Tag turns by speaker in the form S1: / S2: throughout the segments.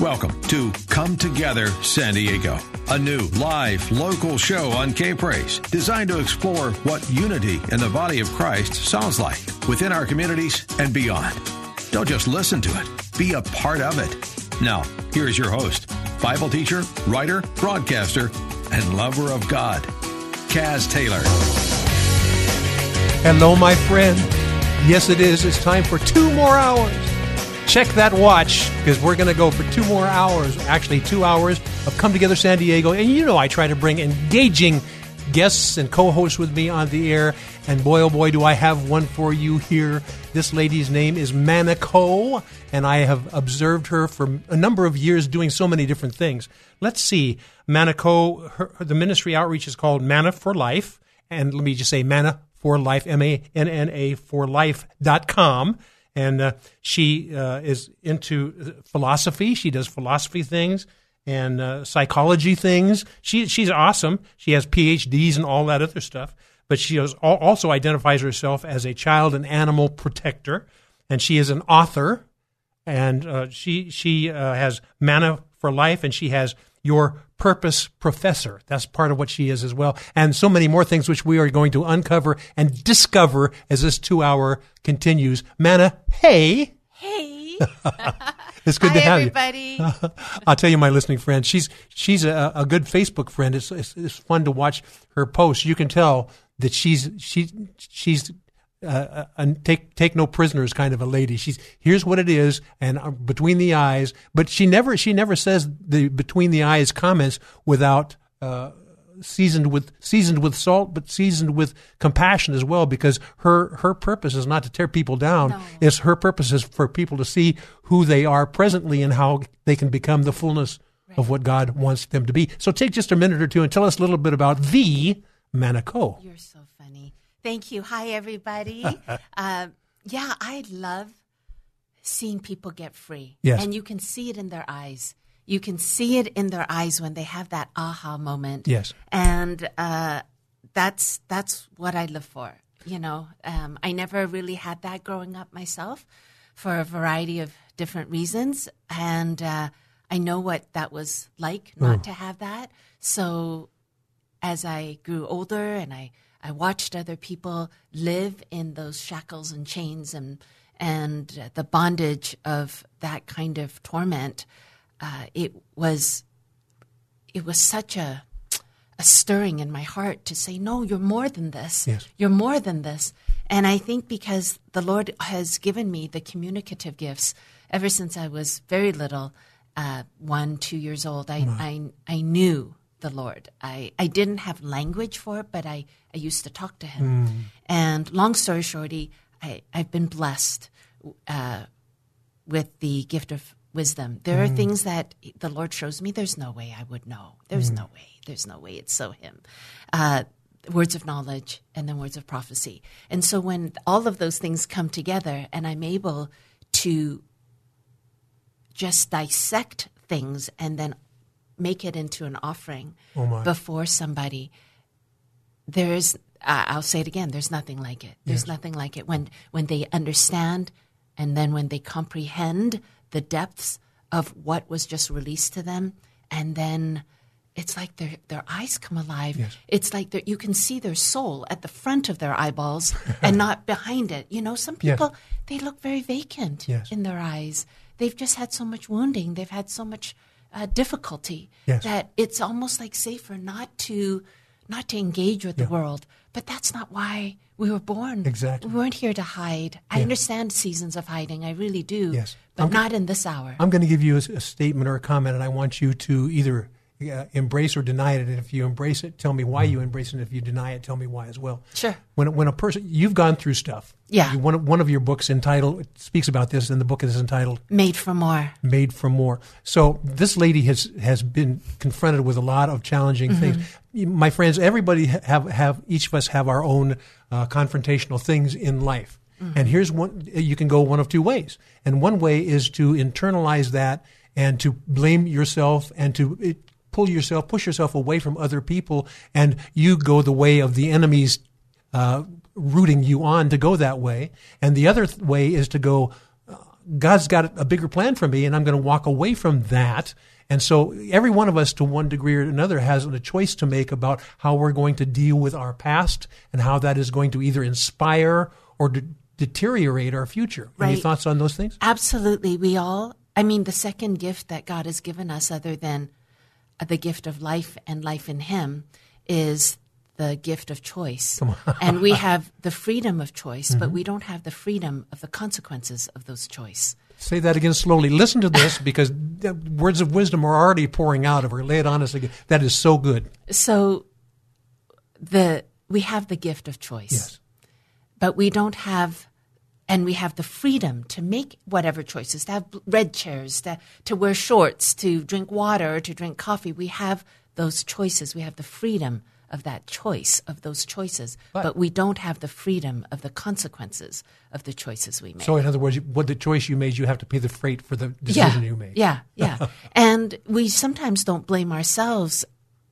S1: Welcome to Come Together San Diego, a new live local show on K Praise designed to explore what unity in the body of Christ sounds like within our communities and beyond. Don't just listen to it, be a part of it. Now, here is your host, Bible teacher, writer, broadcaster, and lover of God, Cass Taylor.
S2: Hello, my friend. Yes, it is. It's time for two more hours. Check that watch because we're going to go for two more hours, actually, two hours of Come Together San Diego. And you know, I try to bring engaging guests and co hosts with me on the air. And boy, oh boy, do I have one for you here. This lady's name is Manna Ko, and I have observed her for a number of years doing so many different things. Let's see. Manna Ko, her, the ministry outreach is called Manna for Life. And let me just say Manna for Life, M A N N A for Life.com and uh, she uh, is into philosophy. She does philosophy things and uh, psychology things. She she's awesome. She has PhDs and all that other stuff. But she also identifies herself as a child and animal protector, and she is an author. And uh, she she uh, has Manna for Life, and she has your purpose professor. That's part of what she is as well. And so many more things which we are going to uncover and discover as this two hour continues. Manna, hey.
S3: Hey.
S2: it's good
S3: Hi,
S2: to have you
S3: everybody.
S2: you. I'll tell you, my listening friend, she's she's a, a good Facebook friend. It's, it's, it's fun to watch her posts. You can tell that she's she she's uh, a take take no prisoners kind of a lady. She's here's what it is, and uh, between the eyes. But she never she never says the between the eyes comments without uh, seasoned with seasoned with salt, but seasoned with compassion as well. Because her her purpose is not to tear people down.
S3: No.
S2: It's her purpose is for people to see who they are presently and how they can become the fullness of what God wants them to be. So take just a minute or two and tell us a little bit about the Manna Ko.
S3: You're so funny. Thank you. Hi, everybody. uh, yeah, I love seeing people get free.
S2: Yes.
S3: And you can see it in their eyes. You can see it in their eyes when they have that aha moment.
S2: Yes.
S3: And uh, that's that's what I live for. You know, um, I never really had that growing up myself for a variety of different reasons, and uh, I know what that was like not to have that. So as I grew older and I, I watched other people live in those shackles and chains and and the bondage of that kind of torment, uh, it was it was such a a stirring in my heart to say, no, you're more than this.
S2: Yes.
S3: You're more than this. And I think because the Lord has given me the communicative gifts ever since I was very little, uh, one, two years old, I, I, I knew the Lord. I, I didn't have language for it, but I, I used to talk to Him. And long story shorty, I, I've been blessed uh, with the gift of wisdom. There are things that the Lord shows me. There's no way I would know. There's no way. There's no way. It's so Him. Uh, words of knowledge and then words of prophecy. And so when all of those things come together and I'm able to just dissect things and then make it into an offering
S2: Oh,
S3: before somebody, there's I I'll say it again. There's nothing like it. There's nothing like it when when they understand, and then when they comprehend the depths of what was just released to them, and then it's like their their eyes come alive. It's like you can see their soul at the front of their eyeballs and not behind it. You know, some
S2: Yes.
S3: people they look very vacant
S2: Yes.
S3: in their eyes. They've just had so much wounding. They've had so much uh, difficulty
S2: Yes.
S3: that it's almost like safer not to not to engage with the world. But that's not why we were born.
S2: Exactly.
S3: We weren't here to hide. I understand seasons of hiding. I really do.
S2: Yes.
S3: But
S2: I'm-
S3: not in this hour.
S2: I'm going to give you a, a statement or a comment, and I want you to either uh, embrace or deny it. And if you embrace it, tell me why you embrace it. And if you deny it, tell me why as well.
S3: Sure.
S2: When when a person you've gone through stuff.
S3: Yeah.
S2: You, one of, one of your books entitled speaks about this, and the book is entitled
S3: Made for more.
S2: Made for More. So this lady has has been confronted with a lot of challenging
S3: Mm-hmm.
S2: things. My friends, everybody have have each of us have our own uh, confrontational things in life.
S3: Mm-hmm.
S2: And here's one you can go one of two ways. And one way is to internalize that and to blame yourself and to it, pull yourself, push yourself away from other people, and you go the way of the enemies uh, rooting you on to go that way. And the other th- way is to go, uh, God's got a bigger plan for me, and I'm going to walk away from that. And so every one of us, to one degree or another, has a choice to make about how we're going to deal with our past and how that is going to either inspire or de- deteriorate our future. Any thoughts on those things?
S3: Absolutely. We all, I mean, the second gift that God has given us, other than uh, the gift of life and life in Him, is the gift of choice. and we have the freedom of choice,
S2: Mm-hmm.
S3: but we don't have the freedom of the consequences of those choice.
S2: Say that again slowly. Listen to this because words of wisdom are already pouring out of her. Lay it on us again. That is so good.
S3: So the we have the gift of choice.
S2: Yes.
S3: but we don't have and we have the freedom to make whatever choices to have red chairs to, to wear shorts to drink water or to drink coffee we have those choices we have the freedom of that choice of those choices but, we don't have the freedom of the consequences of the choices we make
S2: So, in other words, what the choice you made, you have to pay the freight for the decision
S3: yeah,
S2: you made.
S3: yeah yeah and we sometimes don't blame ourselves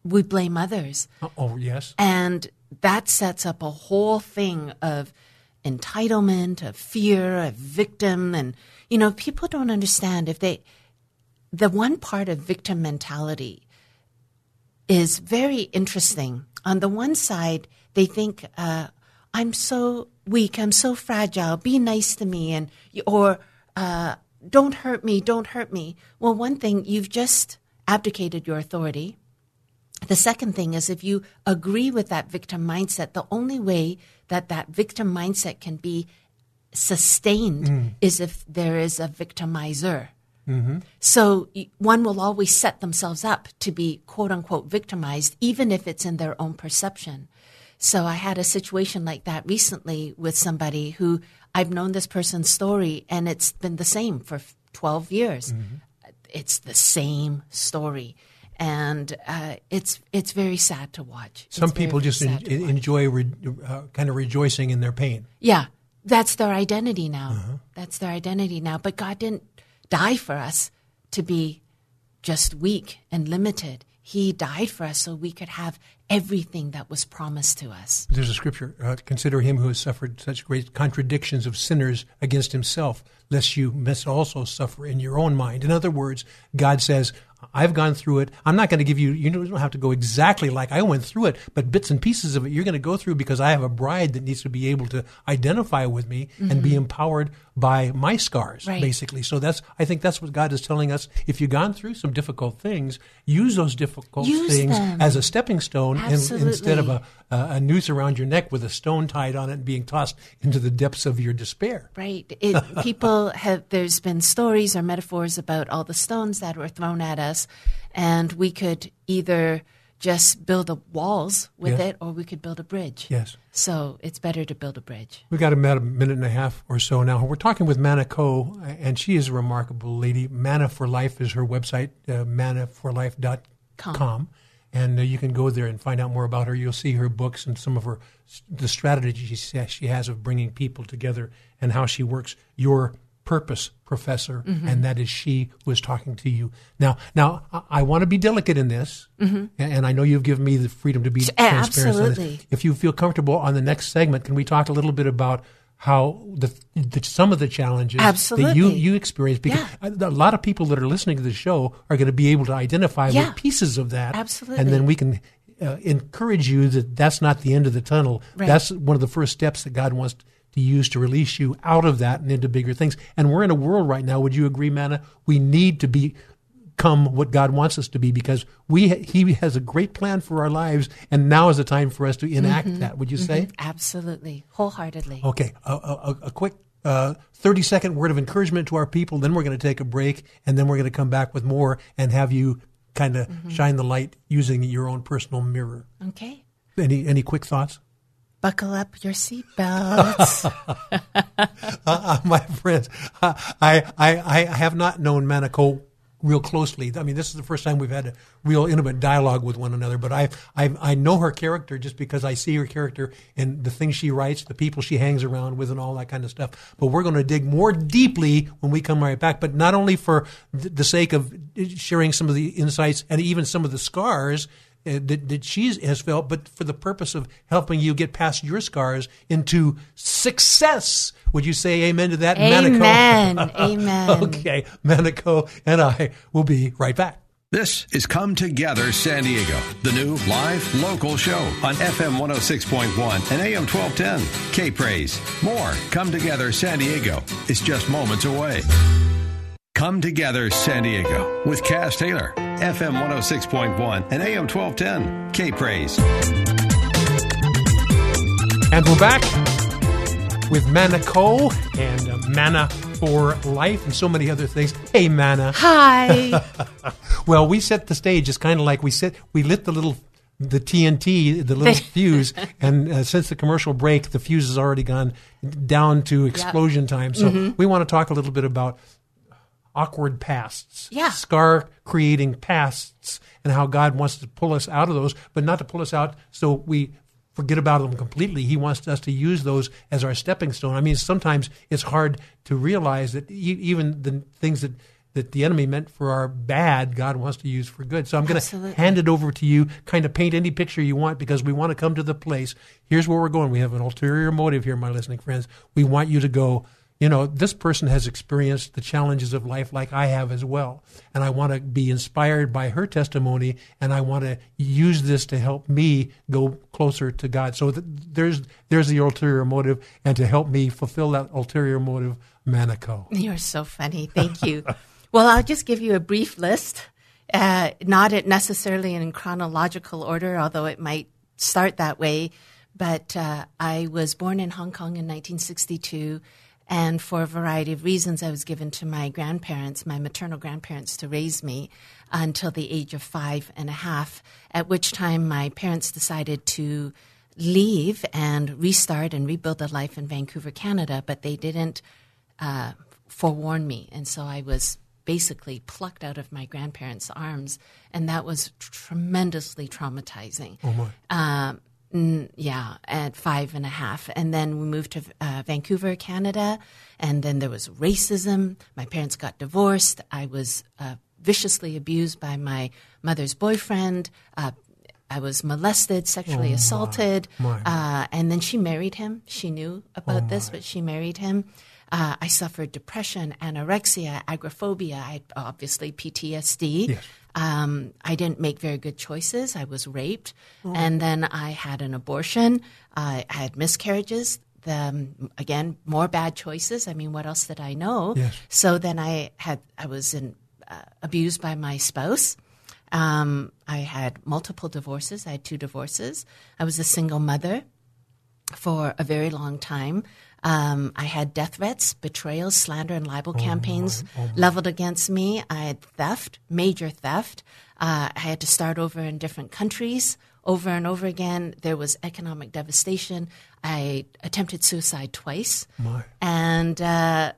S3: we blame others
S2: Oh, Oh, yes.
S3: and that sets up a whole thing of entitlement, of fear, of victim. And, you know, people don't understand if they, the one part of victim mentality is very interesting. On the one side, they think, uh, I'm so weak, I'm so fragile, be nice to me, and, or, uh, don't hurt me, don't hurt me. Well, one thing, you've just abdicated your authority. The second thing is if you agree with that victim mindset, the only way that that victim mindset can be sustained is if there is a victimizer. So one will always set themselves up to be quote unquote victimized, even if it's in their own perception. So I had a situation like that recently with somebody who I've known this person's story and it's been the same for 12 years. It's the same story. And uh, it's it's very sad to watch.
S2: Some
S3: It's
S2: people
S3: very
S2: just en-
S3: sad to watch.
S2: enjoy re- uh, kind of rejoicing in their pain.
S3: Yeah, that's their identity now.
S2: Uh-huh.
S3: That's their identity now. But God didn't die for us to be just weak and limited. He died for us so we could have everything that was promised to us.
S2: There's a scripture uh, consider him who has suffered such great contradictions of sinners against himself, lest you must also suffer in your own mind. In other words, God says, I've gone through it. I'm not going to give you, you don't have to go exactly like I went through it, but bits and pieces of it you're going to go through because I have a bride that needs to be able to identify with me and be mm-hmm. empowered by my scars,
S3: Right.
S2: basically. So that's, I think that's what God is telling us. If you've gone through some difficult things, use those difficult
S3: Use
S2: things
S3: them.
S2: as a stepping stone in- instead of a, a noose around your neck with a stone tied on it and being tossed into the depths of your despair.
S3: Right. It, people have, there's been stories or metaphors about all the stones that were thrown at us, and we could either just build a walls with
S2: Yeah.
S3: it or we could build a bridge.
S2: Yes.
S3: So it's better to build a bridge.
S2: We've got about a minute and a half or so now. We're talking with Manna Ko, and she is a remarkable lady. Manna for Life is her website, uh, mannaforlife.com.
S3: Com.
S2: And uh, you can go there and find out more about her. You'll see her books and some of her the strategies she she has of bringing people together and how she works. Your purpose, professor, and that is she who is talking to you now. Now, I, I want to be delicate in this, and, and I know you've given me the freedom to be transparent.
S3: absolutely.
S2: If you feel comfortable on the next segment, can we talk a little bit about how the, the some of the challenges that you you experience? Because a a lot of people that are listening to the show are going to be able to identify
S3: Yeah.
S2: with pieces of that,
S3: Absolutely.
S2: and then we can. Uh, encourage you that that's not the end of the tunnel.
S3: Right.
S2: That's one of the first steps that God wants to use to release you out of that and into bigger things. And we're in a world right now. Would you agree, Manna? We need to become what God wants us to be because we He has a great plan for our lives, and now is the time for us to enact
S3: Mm-hmm.
S2: that. Would you say?
S3: Absolutely. Wholeheartedly.
S2: Okay, a, a, a quick uh, 30 second word of encouragement to our people, then we're going to take a break, and then we're going to come back with more and have you kind of shine the light using your own personal mirror.
S3: Okay.
S2: Any any quick thoughts?
S3: Buckle up your seatbelts.
S2: uh, my friends, uh, I, I I have not known Manna Ko real closely. I mean, this is the first time we've had a real intimate dialogue with one another. But I I, I know her character just because I see her character and the things she writes, the people she hangs around with, and all that kind of stuff. But we're going to dig more deeply when we come right back. But not only for the sake of sharing some of the insights and even some of the scars uh, Uh, that, that she has felt, but for the purpose of helping you get past your scars into success. Would you say amen to that,
S3: Amen.
S2: Manna Ko?
S3: Amen.
S2: okay, Manna Ko and I will be right back.
S1: This is Come Together San Diego, the new live local show on FM 106.1 and AM 1210. K Praise. More Come Together San Diego is just moments away. Come Together San Diego with Cass Taylor, FM 106.1 and AM 1210. K Praise.
S2: And we're back with Manna Ko and uh, Manna for Life and so many other things. Hey, Manna.
S3: Hi.
S2: Well, we set the stage. It's kind of like we set, we lit the little, the TNT, the little fuse, and uh, since the commercial break, the fuse has already gone down to explosion time. So we want to talk a little bit about awkward pasts,
S3: Yeah.
S2: scar creating pasts, and how God wants to pull us out of those, but not to pull us out so we forget about them completely. He wants us to use those as our stepping stone. I mean, sometimes it's hard to realize that e- even the things that that the enemy meant for our bad, God wants to use for good. So I'm going to hand it over to you, kind of paint any picture you want, because we want to come to the place. Here's where we're going. We have an ulterior motive here, my listening friends. We want you to go you know, this person has experienced the challenges of life like I have as well. And I want to be inspired by her testimony and I want to use this to help me go closer to God. So th- there's, there's the ulterior motive and to help me fulfill that ulterior motive, Manna Ko.
S3: You're so funny. Thank you. well, I'll just give you a brief list, uh, not necessarily in chronological order, although it might start that way. But uh, I was born in Hong Kong in 1962. And for a variety of reasons, I was given to my grandparents, my maternal grandparents, to raise me until the age of five and a half, at which time my parents decided to leave and restart and rebuild a life in Vancouver, Canada, but they didn't uh, forewarn me. And so I was basically plucked out of my grandparents' arms, and that was tremendously traumatizing.
S2: Oh, my.
S3: Um, yeah, at five and a half. And then we moved to uh, Vancouver, Canada, and then there was racism. My parents got divorced. I was uh, viciously abused by my mother's boyfriend. Uh, I was molested, sexually assaulted,
S2: my.
S3: Uh, and then she married him. She knew about this, but she married him. Uh, I suffered depression, anorexia, agoraphobia. I obviously PTSD.
S2: Yes.
S3: Um, I didn't make very good choices. I was raped, and then I had an abortion. I had miscarriages. The, um, again, more bad choices. I mean, what else did I know?
S2: Yes.
S3: So then I had I was in, uh, abused by my spouse. Um, I had multiple divorces. I had two divorces. I was a single mother for a very long time. Um, I had death threats, betrayals, slander, and libel campaigns leveled against me. I had theft, major theft. Uh, I had to start over in different countries over and over again. There was economic devastation. I attempted suicide twice.
S2: My.
S3: And uh,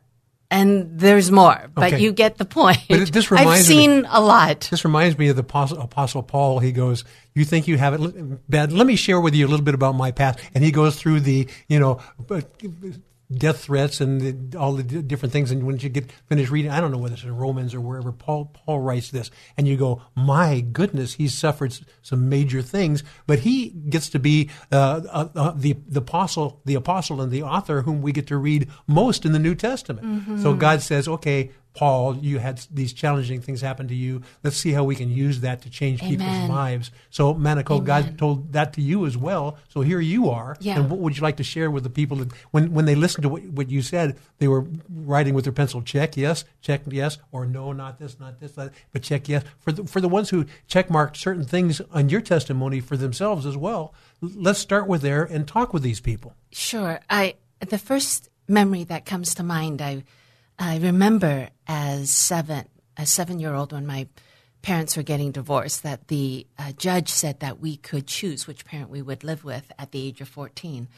S3: and there's more, but
S2: Okay.
S3: you get the point.
S2: But this
S3: I've
S2: reminds me-
S3: seen a lot.
S2: This reminds me of the Apostle, Apostle Paul. He goes, "You think you have it bad? Let me share with you a little bit about my past." And he goes through the, you know, death threats and the, all the di- different things. And when you get finished reading, I don't know whether it's in Romans or wherever, Paul Paul writes this, and you go, "My goodness, he's suffered s- some major things." But he gets to be uh, uh, uh, the the apostle, the apostle, and the author whom we get to read most in the New Testament. So God says, "Okay." Paul, you had these challenging things happen to you. Let's see how we can use that to change people's lives. So, Manna Ko,
S3: Amen.
S2: God told that to you as well. So here you are.
S3: Yeah.
S2: And what would you like to share with the people that when, when they listened to what, what you said, they were writing with their pencil, check yes, check yes, or no, not this, not this, not, but check yes. For the, for the ones who check marked certain things on your testimony for themselves as well, let's start with there and talk with these people.
S3: Sure. I the first memory that comes to mind, I I remember as seven a seven year old when my parents were getting divorced that the uh, judge said that we could choose which parent we would live with at the age of 14.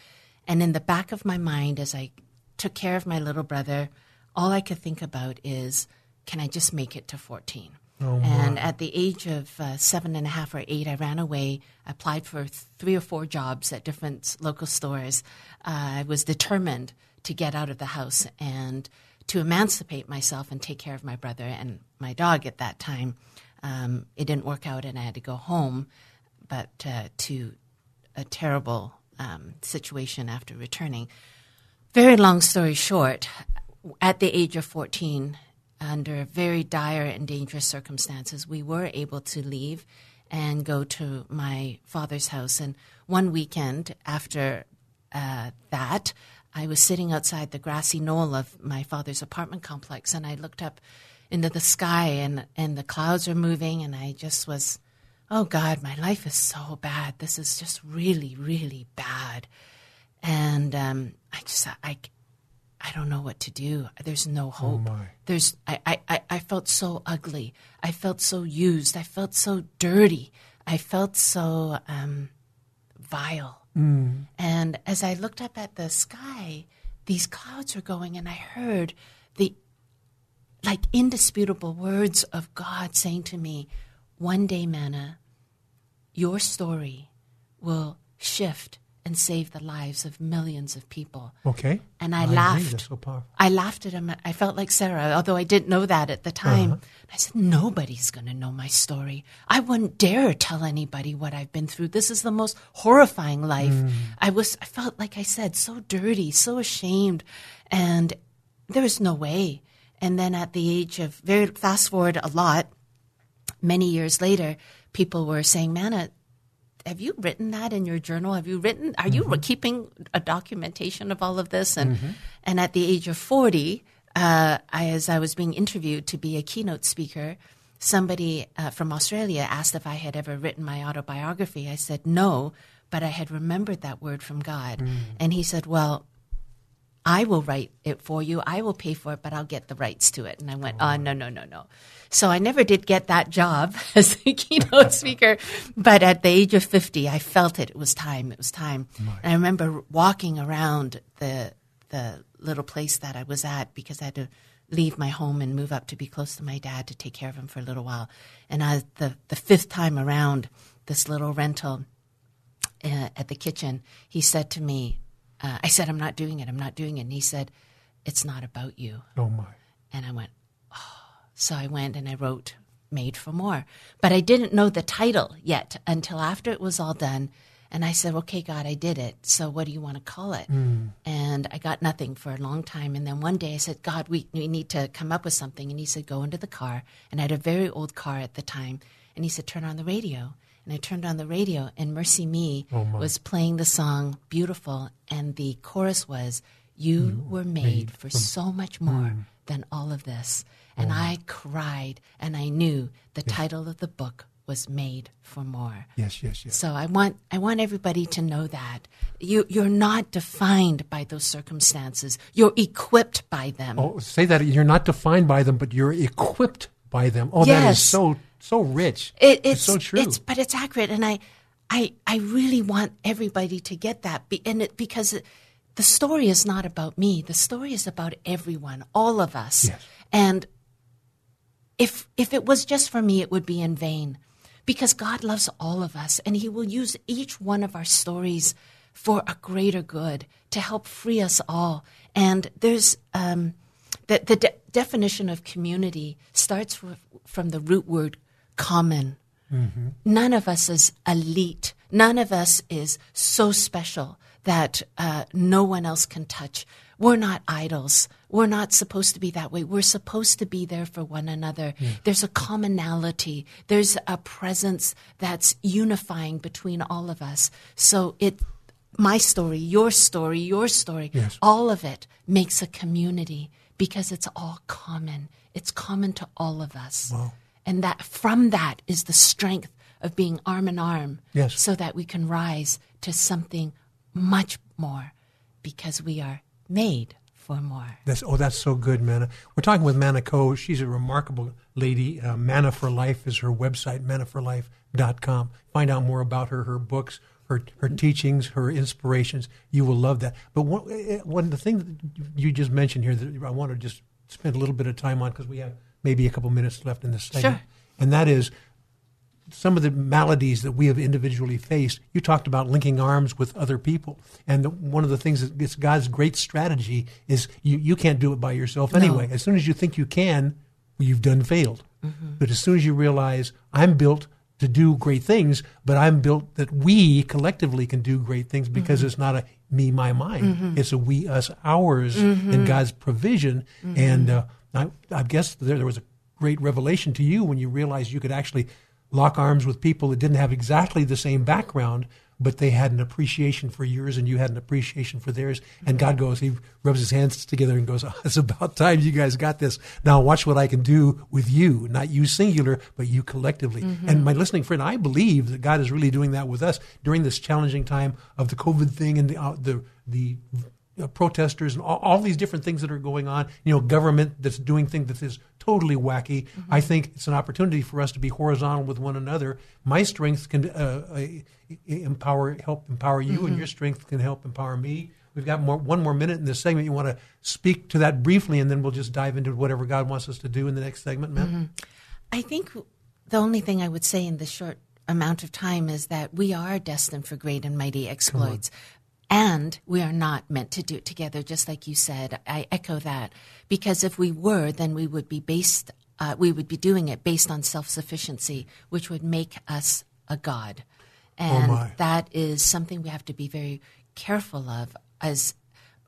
S3: And in the back of my mind, as I took care of my little brother, all I could think about is, can I just make it to 14? and at the age of uh, seven and a half or eight, I ran away, applied for three or four jobs at different local stores. Uh, I was determined to get out of the house and to emancipate myself and take care of my brother and my dog at that time. Um, it didn't work out, and I had to go home, but uh, to a terrible um, situation after returning. Very long story short, at the age of 14, under very dire and dangerous circumstances, we were able to leave and go to my father's house. And one weekend after uh, that, I was sitting outside the grassy knoll of my father's apartment complex, and I looked up into the sky, and, and the clouds were moving, and I just was, oh God, my life is so bad. This is just really, really bad. And um, I just, I, I don't know what to do. There's no hope.
S2: my.
S3: There's I, I, I felt so ugly. I felt so used. I felt so dirty. I felt so um, vile. Mm. And as I looked up at the sky, these clouds were going, and I heard the like indisputable words of God saying to me, One day, Manna, your story will shift and save the lives of millions of people.
S2: Okay.
S3: And I,
S2: agree.
S3: laughed.
S2: So.
S3: I laughed at him. I felt like Sarah, although I didn't know that at the time. I said, Nobody's going to know my story. I wouldn't dare tell anybody what I've been through. This is the most horrifying life. I was, I felt, like I said, so dirty, so ashamed. And there was no way. And then at the age of, very fast forward a lot, many years later, people were saying, Manna, have you written that in your journal? Have you written? Are you keeping a documentation of all of this? And and at the age of forty, uh, I, as I was being interviewed to be a keynote speaker, somebody uh, from Australia asked if I had ever written my autobiography. I said no, but I had remembered that word from God, and he said, "Well." I will write it for you. I will pay for it, but I'll get the rights to it. And I went, oh, no, no, no, no. So I never did get that job as a keynote speaker. But at the age of 50, I felt it. It was time. It was time. And I remember walking around the, the little place that I was at because I had to leave my home and move up to be close to my dad to take care of him for a little while. And I, the, the fifth time around this little rental, uh, at the kitchen, he said to me, uh, I said, I'm not doing it. I'm not doing it. And he said, It's not about you.
S2: Oh my.
S3: And I went, Oh. So I went and I wrote Made for More. But I didn't know the title yet until after it was all done. And I said, Okay, God, I did it. So what do you want to call it? Hmm. And I got nothing for a long time. And then one day I said, God, we, we need to come up with something. And he said, Go into the car. And I had a very old car at the time. And he said, Turn on the radio. And I turned on the radio, and MercyMe oh, was playing the song Beautiful. And the chorus was, You were made for so much hmm. more than all of this. And mm. I cried, and I knew the title of the book was Made for More.
S2: Yes, yes, yes.
S3: So I want I want everybody to know that you you're not defined by those circumstances. You're equipped by them.
S2: Oh, say that you're not defined by them, but you're equipped by them. Oh, that is so so rich.
S3: It, it's
S2: so true.
S3: It's but it's accurate, and I, I, I really want everybody to get that, Be, and it, because it, the story is not about me. The story is about everyone, all of us.
S2: Yes.
S3: And if if it was just for me, it would be in vain, because God loves all of us, and He will use each one of our stories for a greater good to help free us all. And there's um, the the de- definition of community starts fr- from the root word common. None of us is elite. None of us is so special that uh, no one else can touch. We're not idols. We're not supposed to be that way. We're supposed to be there for one another. Hmm. There's a commonality. There's a presence that's unifying between all of us. So it, my story, your story, your story,
S2: Yes.
S3: all of it makes a community because it's all common. It's common to all of us. And that from that is the strength of being arm in arm
S2: Yes.
S3: so that we can rise to something much more because we are made for more.
S2: That's oh, that's so good, Manna. We're talking with Manna Ko. She's a remarkable lady. Uh, Manna for Life is her website, mannaforlife.com. Find out more about her, her books, her her teachings, her inspirations. You will love that. But one, eh, one the thing that you just mentioned here that I want to just spend a little bit of time on because we have maybe a couple minutes left in this segment,
S3: Sure.
S2: and that is some of the maladies that we have individually faced. You talked about linking arms with other people, and the, one of the things that it's God's great strategy is you, you can't do it by yourself anyway. As soon as you think you can, you've done failed. Mm-hmm. But as soon as you realize I'm built to do great things, but I'm built that we collectively can do great things because mm-hmm. it's not a me, my, mine. Mm-hmm. It's a we, us, ours, and God's provision. And uh, I, I guess there, there was a great revelation to you when you realized you could actually lock arms with people that didn't have exactly the same background, but they had an appreciation for yours and you had an appreciation for theirs. And God goes, He rubs his hands together and goes, oh, It's about time you guys got this. Now watch what I can do with you, not you singular, but you collectively. And my listening friend, I believe that God is really doing that with us during this challenging time of the COVID thing and the, uh, the, the uh, protesters and all, all these different things that are going on. You know, government that's doing things that is totally wacky. Mm-hmm. I think it's an opportunity for us to be horizontal with one another. My strength can uh, empower, help empower you, and mm-hmm. your strength can help empower me. We've got more, one more minute in this segment. You want to speak to that briefly, and then we'll just dive into whatever God wants us to do in the next segment, man. Mm-hmm.
S3: I think the only thing I would say in this short amount of time is that we are destined for great and mighty exploits. And we are not meant to do it together, just like you said. I echo that. Because if we were, then we would be based, uh, we would be doing it based on self sufficiency, which would make us a God. And
S2: my.
S3: that is something we have to be very careful of as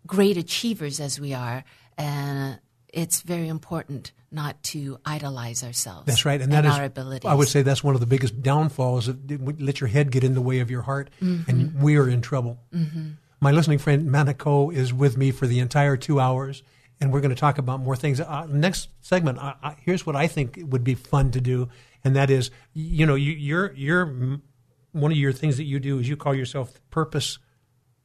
S3: great achievers as we are. And it's very important not to idolize ourselves.
S2: That's right, and that is
S3: our abilities.
S2: I would say that's one of the biggest downfalls. That let your head get in the way of your heart,
S3: Mm-hmm.
S2: and we are in trouble. My listening friend Manna Ko is with me for the entire two hours, and we're going to talk about more things. Uh, next segment, I, I, here's what I think would be fun to do, and that is, you know, you, you're you're one of your things that you do is you call yourself purpose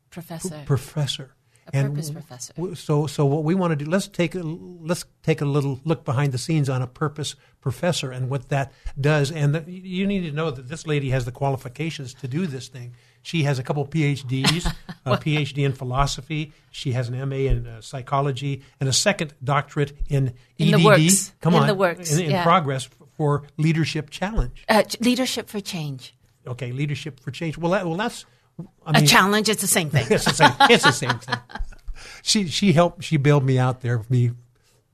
S3: professor.
S2: professor.
S3: A purpose professor.
S2: w- So, so what we want to do, let's take a, let's take a little look behind the scenes on a purpose professor and what that does. And the, you need to know that this lady has the qualifications to do this thing. She has a couple PhDs, a PhD in philosophy. She has an MA in uh, psychology and a second doctorate in
S3: In
S2: EDD.
S3: the works.
S2: Come
S3: In
S2: on,
S3: the works,
S2: in, in
S3: yeah.
S2: progress for Leadership Challenge.
S3: Uh, leadership for change.
S2: Okay, Leadership for Change. Well, that, well, that's I
S3: A
S2: mean,
S3: challenge, it's the same thing.
S2: it's the same. It's the same thing. She she helped. She bailed me out there. Me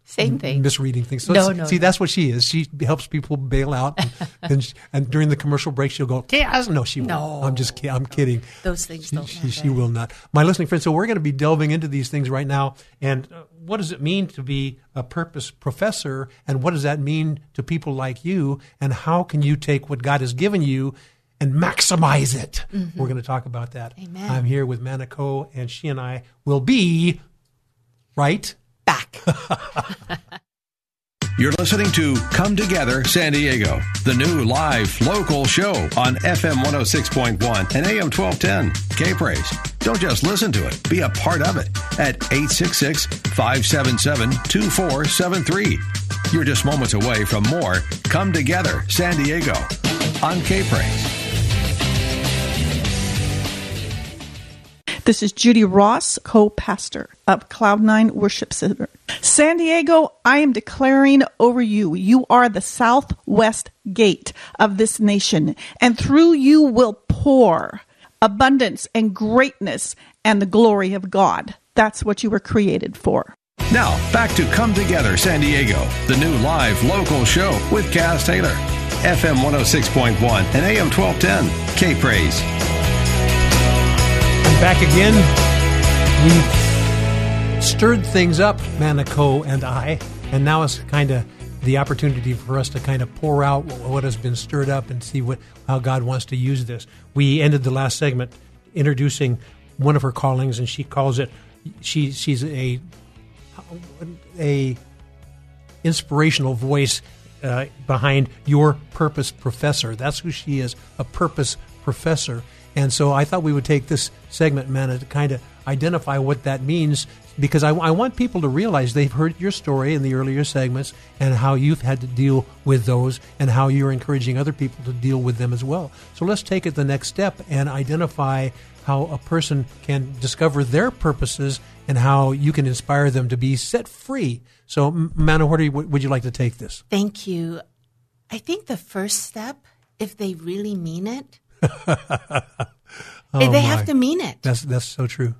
S3: Same thing.
S2: misreading things. So
S3: No, no,
S2: see,
S3: no.
S2: that's what she is. She helps people bail out, and and, sh- and during the commercial break, she'll go, "Chaos." No, she won't. I'm just kidding. I'm kidding.
S3: Those things
S2: She,
S3: don't
S2: she, she will not. My listening friends. So we're going to be delving into these things right now. And uh, what does it mean to be a purpose professor? And what does that mean to people like you? And how can you take what God has given you? And maximize it. We're going to talk about that.
S3: Mm-hmm. Amen.
S2: I'm here with Manna Ko, and she and I will be right
S3: Back.
S1: You're listening to Come Together San Diego, the new live local show on FM 106.1 and AM 1210. K Praise. Don't just listen to it, be a part of it at 866 577 2473. You're just moments away from more Come Together San Diego on K Praise.
S4: This is Judy Ross, co pastor of Cloud9 Worship Center. San Diego, I am declaring over you, you are the southwest gate of this nation, and through you will pour abundance and greatness and the glory of God. That's what you were created for.
S1: Now, back to Come Together San Diego, the new live local show with Cass Taylor. FM 106.1 and AM 1210. K Praise.
S2: I'm back again. We stirred things up, Manna Ko and I, and now it's kind of the opportunity for us to kind of pour out what has been stirred up and see what how God wants to use this. We ended the last segment introducing one of her callings, and she calls it. She she's a a inspirational voice uh, behind your purpose professor. That's who she is, a purpose professor. And so I thought we would take this segment, Manna, to kind of identify what that means because I, I want people to realize they've heard your story in the earlier segments and how you've had to deal with those and how you're encouraging other people to deal with them as well. So let's take it the next step and identify how a person can discover their purposes and how you can inspire them to be set free. So, Manna, where you, would you like to take this?
S3: Thank you. I think the first step, if they really mean it,
S2: Oh,
S3: they
S2: my.
S3: have to mean it.
S2: That's that's so true.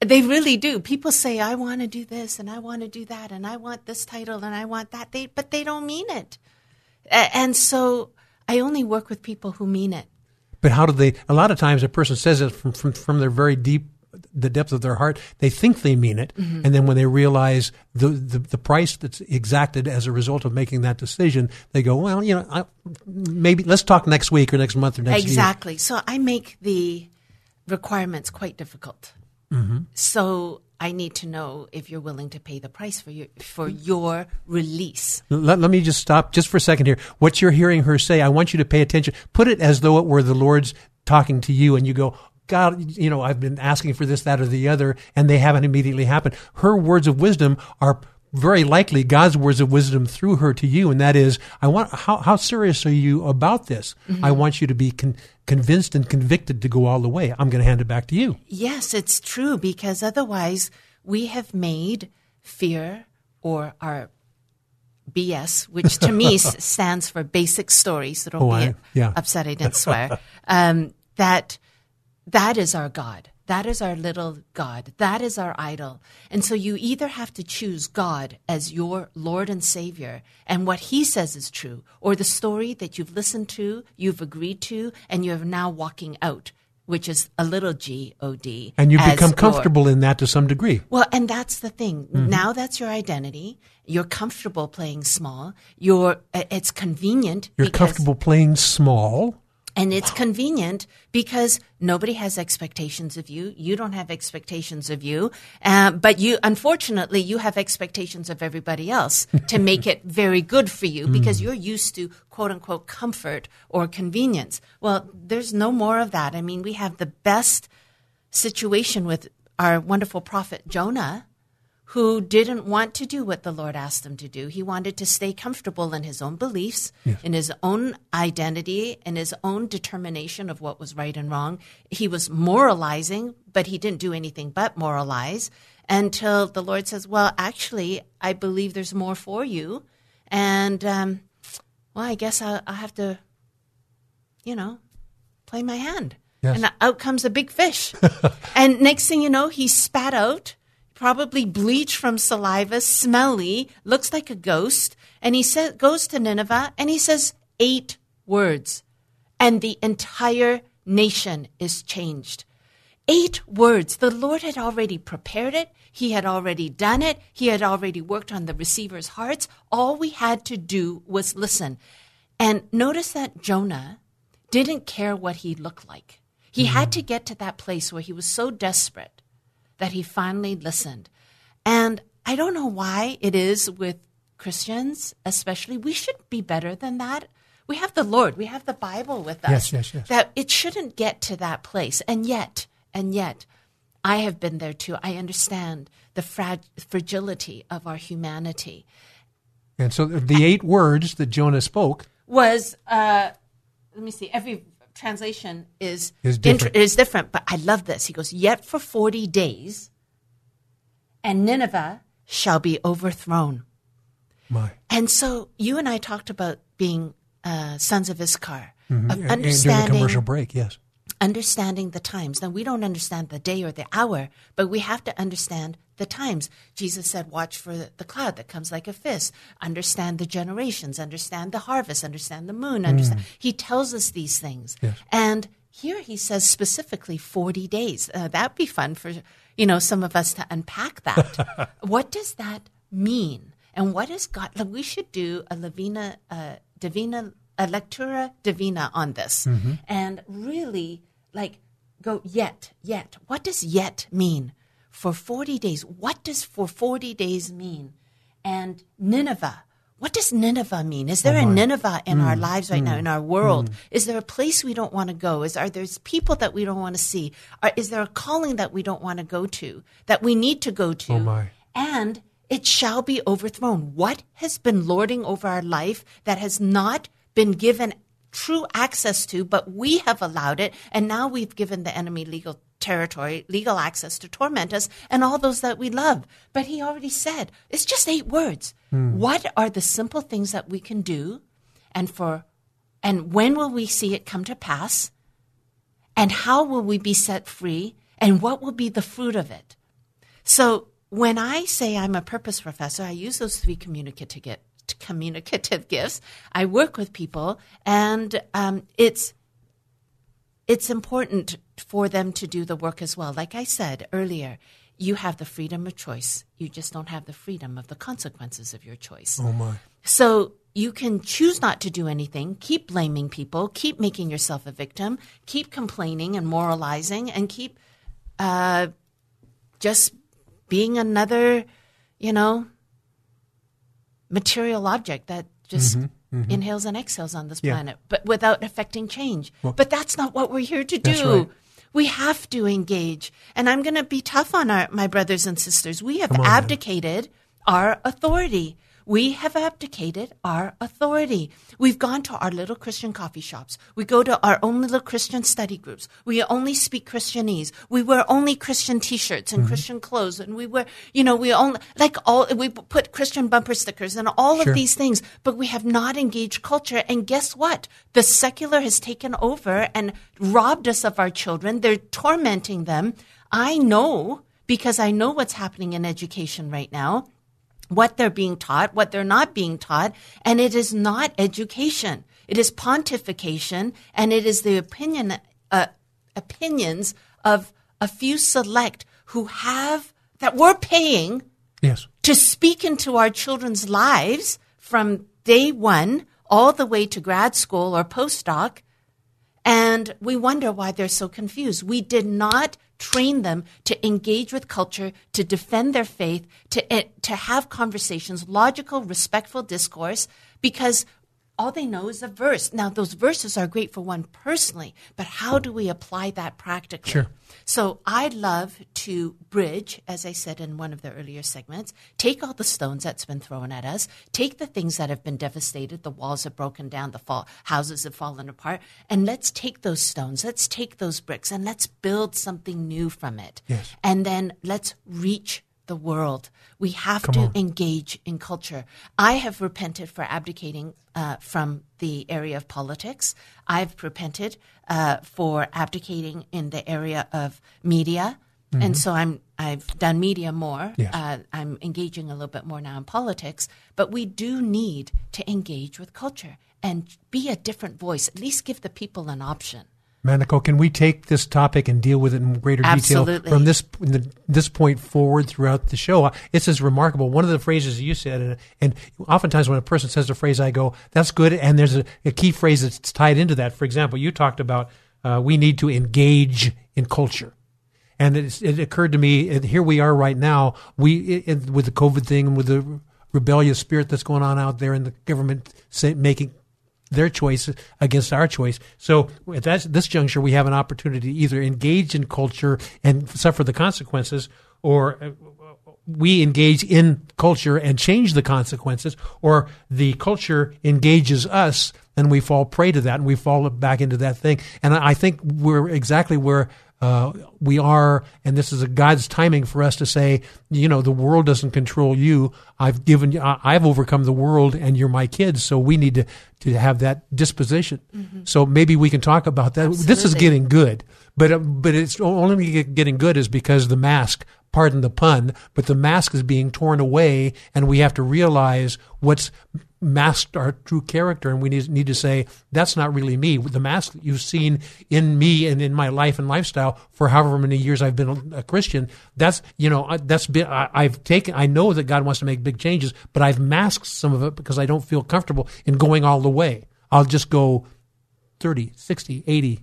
S3: They really do. People say, "I want to do this and I want to do that and I want this title and I want that." They, but they don't mean it. And so, I only work with people who mean it.
S2: But how do they? A lot of times, a person says it from from, from their very deep, the depth of their heart. They think they mean it,
S3: Mm-hmm.
S2: and then when they realize the, the the price that's exacted as a result of making that decision, they go, "Well, you know, I, maybe let's talk next week or next month or next year."
S3: Exactly. So I make the requirements quite difficult.
S2: Mm-hmm.
S3: So I need to know if you're willing to pay the price for your for your release.
S2: Let, let me just stop just for a second here. What you're hearing her say, I want you to pay attention. Put it as though it were the Lord's talking to you, and you go, God, you know, I've been asking for this, that, or the other, and they haven't immediately happened. Her words of wisdom are very likely God's words of wisdom through her to you, and that is, I want. How, how serious are you about this? I want you to be con- convinced and convicted to go all the way. I'm going to hand it back to you.
S3: Yes, it's true because otherwise we have made fear or our BS, which to me stands for basic stories. so don't
S2: Oh,
S3: be
S2: I- yeah.
S3: upset I didn't swear. um, that that is our God. That is our little God. That is our idol. And so you either have to choose God as your Lord and Savior and what He says is true, or the story that you've listened to, you've agreed to, and you're now walking out, which is a little G O D.
S2: And you
S3: as
S2: become comfortable in that to some degree.
S3: well, and that's the thing. Mm-hmm. Now that's your identity. You're comfortable playing small. You're it's convenient.
S2: You're comfortable playing small.
S3: And it's convenient because nobody has expectations of you. You don't have expectations of you, uh, but you unfortunately you have expectations of everybody else to make it very good for you because you're used to quote unquote comfort or convenience. Well, there's no more of that. I mean, we have the best situation with our wonderful prophet Jonah, who didn't want to do what the Lord asked them to do. He wanted to stay comfortable in his own beliefs, in his own identity, in his own determination of what was right and wrong. He was moralizing, but he didn't do anything but moralize until the Lord says, Well, actually, I believe there's more for you. And, um, well, I guess I'll, I'll have to, you know, play my hand.
S2: Yes.
S3: And out comes a big fish. and next thing you know, he spat out, probably bleach from saliva, smelly, looks like a ghost. And he sa- goes to Nineveh and he says eight words. And the entire nation is changed. Eight words. The Lord had already prepared it. He had already done it. He had already worked on the receiver's hearts. All we had to do was listen. And notice that Jonah didn't care what he looked like. He had mm-hmm. to get to that place where he was so desperate that he finally listened. And I don't know why it is with Christians, especially, we should be better than that. We have the Lord, we have the Bible with us.
S2: Yes, yes, yes.
S3: That it shouldn't get to that place. And yet, and yet, I have been there too. I understand the frag- fragility of our humanity.
S2: And so the eight words that Jonah spoke
S3: was uh, let me see every translation is
S2: Is different.
S3: is different but i love this he goes yet for 40 days and nineveh shall be overthrown
S2: my
S3: and so you and i talked about being uh, sons of issachar of
S2: and, and during the commercial break, yes.
S3: Understanding the times. Now, we don't understand the day or the hour, but we have to understand the times. Jesus said, Watch for the cloud that comes like a fist. Understand the generations, understand the harvest, understand the moon. Understand. He tells us these things.
S2: Yes.
S3: And here he says specifically 40 days. Uh, that'd be fun for, you know, some of us to unpack that. what does that mean? And what is God? Like, we should do a Lavina, uh, Divina, a lectura divina on this and really like go yet, yet. What does yet mean? For 40 days. What does for 40 days mean? And Nineveh, what does Nineveh mean? Is there
S2: Oh
S3: a. Nineveh in our lives right
S2: mm,
S3: now, in our world? Is there a place we don't want to go? Is are there people that we don't want to see? Are, is there a calling that we don't want to go to that we need to go to?
S2: Oh my.
S3: And it shall be overthrown. What has been lording over our life that has not been given true access to, but we have allowed it, and now we've given the enemy legal territory, legal access to torment us and all those that we love. But he already said, it's just eight words. Hmm. What are the simple things that we can do and for and when will we see it come to pass? And how will we be set free? And what will be the fruit of it? So when I say I'm a purpose professor, I use those three communicative communicative gifts. I work with people, and um, it's it's important for them to do the work as well. Like I said earlier, you have the freedom of choice. You just don't have the freedom of the consequences of your choice.
S2: Oh my.
S3: So you can choose not to do anything, keep blaming people, keep making yourself a victim, keep complaining and moralizing, and keep uh, just being another, you know, material object that just mm-hmm, mm-hmm. inhales and exhales on this
S2: Yeah.
S3: planet, but without affecting change. but that's not what we're here to do.
S2: right.
S3: We have to engage. And I'm going to be tough on our, my brothers and sisters. We have
S2: on, man.
S3: abdicated our authority. We have abdicated our authority. We've gone to our little Christian coffee shops. We go to our own little Christian study groups. We only speak Christianese. We wear only Christian t-shirts
S2: Mm-hmm.
S3: and Christian clothes. And we wear, you know, we only, like all, we put Christian bumper stickers and all
S2: Sure.
S3: of these things, but we have not engaged culture. And guess what? The secular has taken over and robbed us of our children. They're tormenting them. I know because I know what's happening in education right now what they're being taught, what they're not being taught, and it is not education. It is pontification, and it is the opinion uh, opinions of a few select who have that we're paying
S2: Yes.
S3: to speak into our children's lives from day one all the way to grad school or postdoc. And we wonder why they're so confused. We did not train them to engage with culture, to defend their faith, to, eh, to have conversations, logical, respectful discourse, because all they know is a verse. Now, those verses are great for one personally, but how do we apply that practically?
S2: Sure.
S3: So I love to bridge, as I said in one of the earlier segments, take all the stones that's been thrown at us, take the things that have been devastated, the walls have broken down, the fall, houses have fallen apart, and let's take those stones, let's take those bricks, and let's build something new from it.
S2: Yes.
S3: And then let's reach the world. We have
S2: Come
S3: to
S2: on.
S3: engage in culture. I have repented for abdicating uh, from the area of politics. I've repented uh, for abdicating in the area of media, and so I'm I've done media more.
S2: Mm-hmm. Yes.
S3: Uh, I'm engaging a little bit more now in politics, but we do need to engage with culture and be a different voice. At least give the people an option.
S2: Manna Ko, can we take this topic and deal with it in greater detail from this the, this point forward throughout the show? It's just remarkable. One of the phrases you said, and, and oftentimes when a person says a phrase, I go, "That's good," and there's a, a key phrase that's tied into that. For example, you talked about uh, we need to engage in culture. And it, it occurred to me, here we are right now, we it- with the COVID thing and with the rebellious spirit that's going on out there, and the government say, making their choice against our choice. So at that, this juncture, we have an opportunity to either engage in culture and suffer the consequences, or uh, we engage in culture and change the consequences, or the culture engages us and we fall prey to that and we fall back into that thing. And I I think we're exactly where uh, we are, and this is a God's timing for us to say, you know, the world doesn't control you. I've given I've overcome the world, and you're my kids. So we need to to have that disposition. So maybe we can talk about that. This is getting good, but uh, but it's only getting good is because the mask. Pardon the pun, but the mask is being torn away, and we have to realize what's masked our true character, and we need, need to say that's not really me. The mask that you've seen in me and in my life and lifestyle for however many years I've been a Christian, that's you know that's been I, I've taken. I know that God wants to make big changes, but I've masked some of it because I don't feel comfortable in going all the way. I'll just go 30, 60, 80,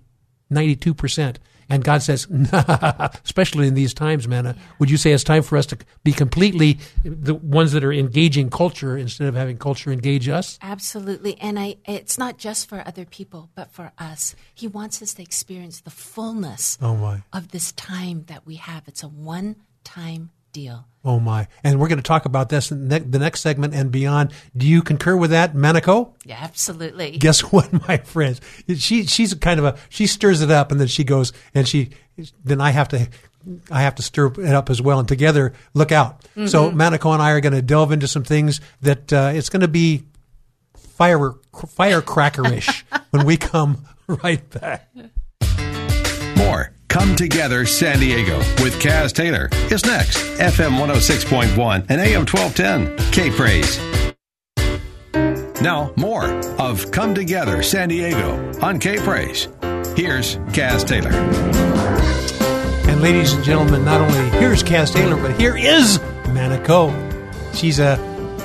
S2: 92%. And God says, especially in these times, Manna, would you say it's time for us to be completely the ones that are engaging culture instead of having culture engage us?
S3: Absolutely. And I it's not just for other people, but for us. He wants us to experience the fullness
S2: Oh, my.
S3: of this time that we have. It's a one time deal.
S2: Oh, my. And we're going to talk about this in the the next segment and beyond. Do you concur with that, Manna Ko?
S3: Yeah, absolutely.
S2: guess what, my friends? She she's kind of a she stirs it up and then she goes and she then I have to I have to stir it up as well and together look out. So Manna Ko and I are going to delve into some things that uh, it's going to be fire firecrackerish when we come right back.
S1: More Come Together San Diego with Cass Taylor is next. FM 106.1 and AM 1210. K Praise. Now, more of Come Together San Diego on K Praise. Here's Cass Taylor.
S2: And ladies and gentlemen, not only here's Cass Taylor, but here is Manna Ko. She's a,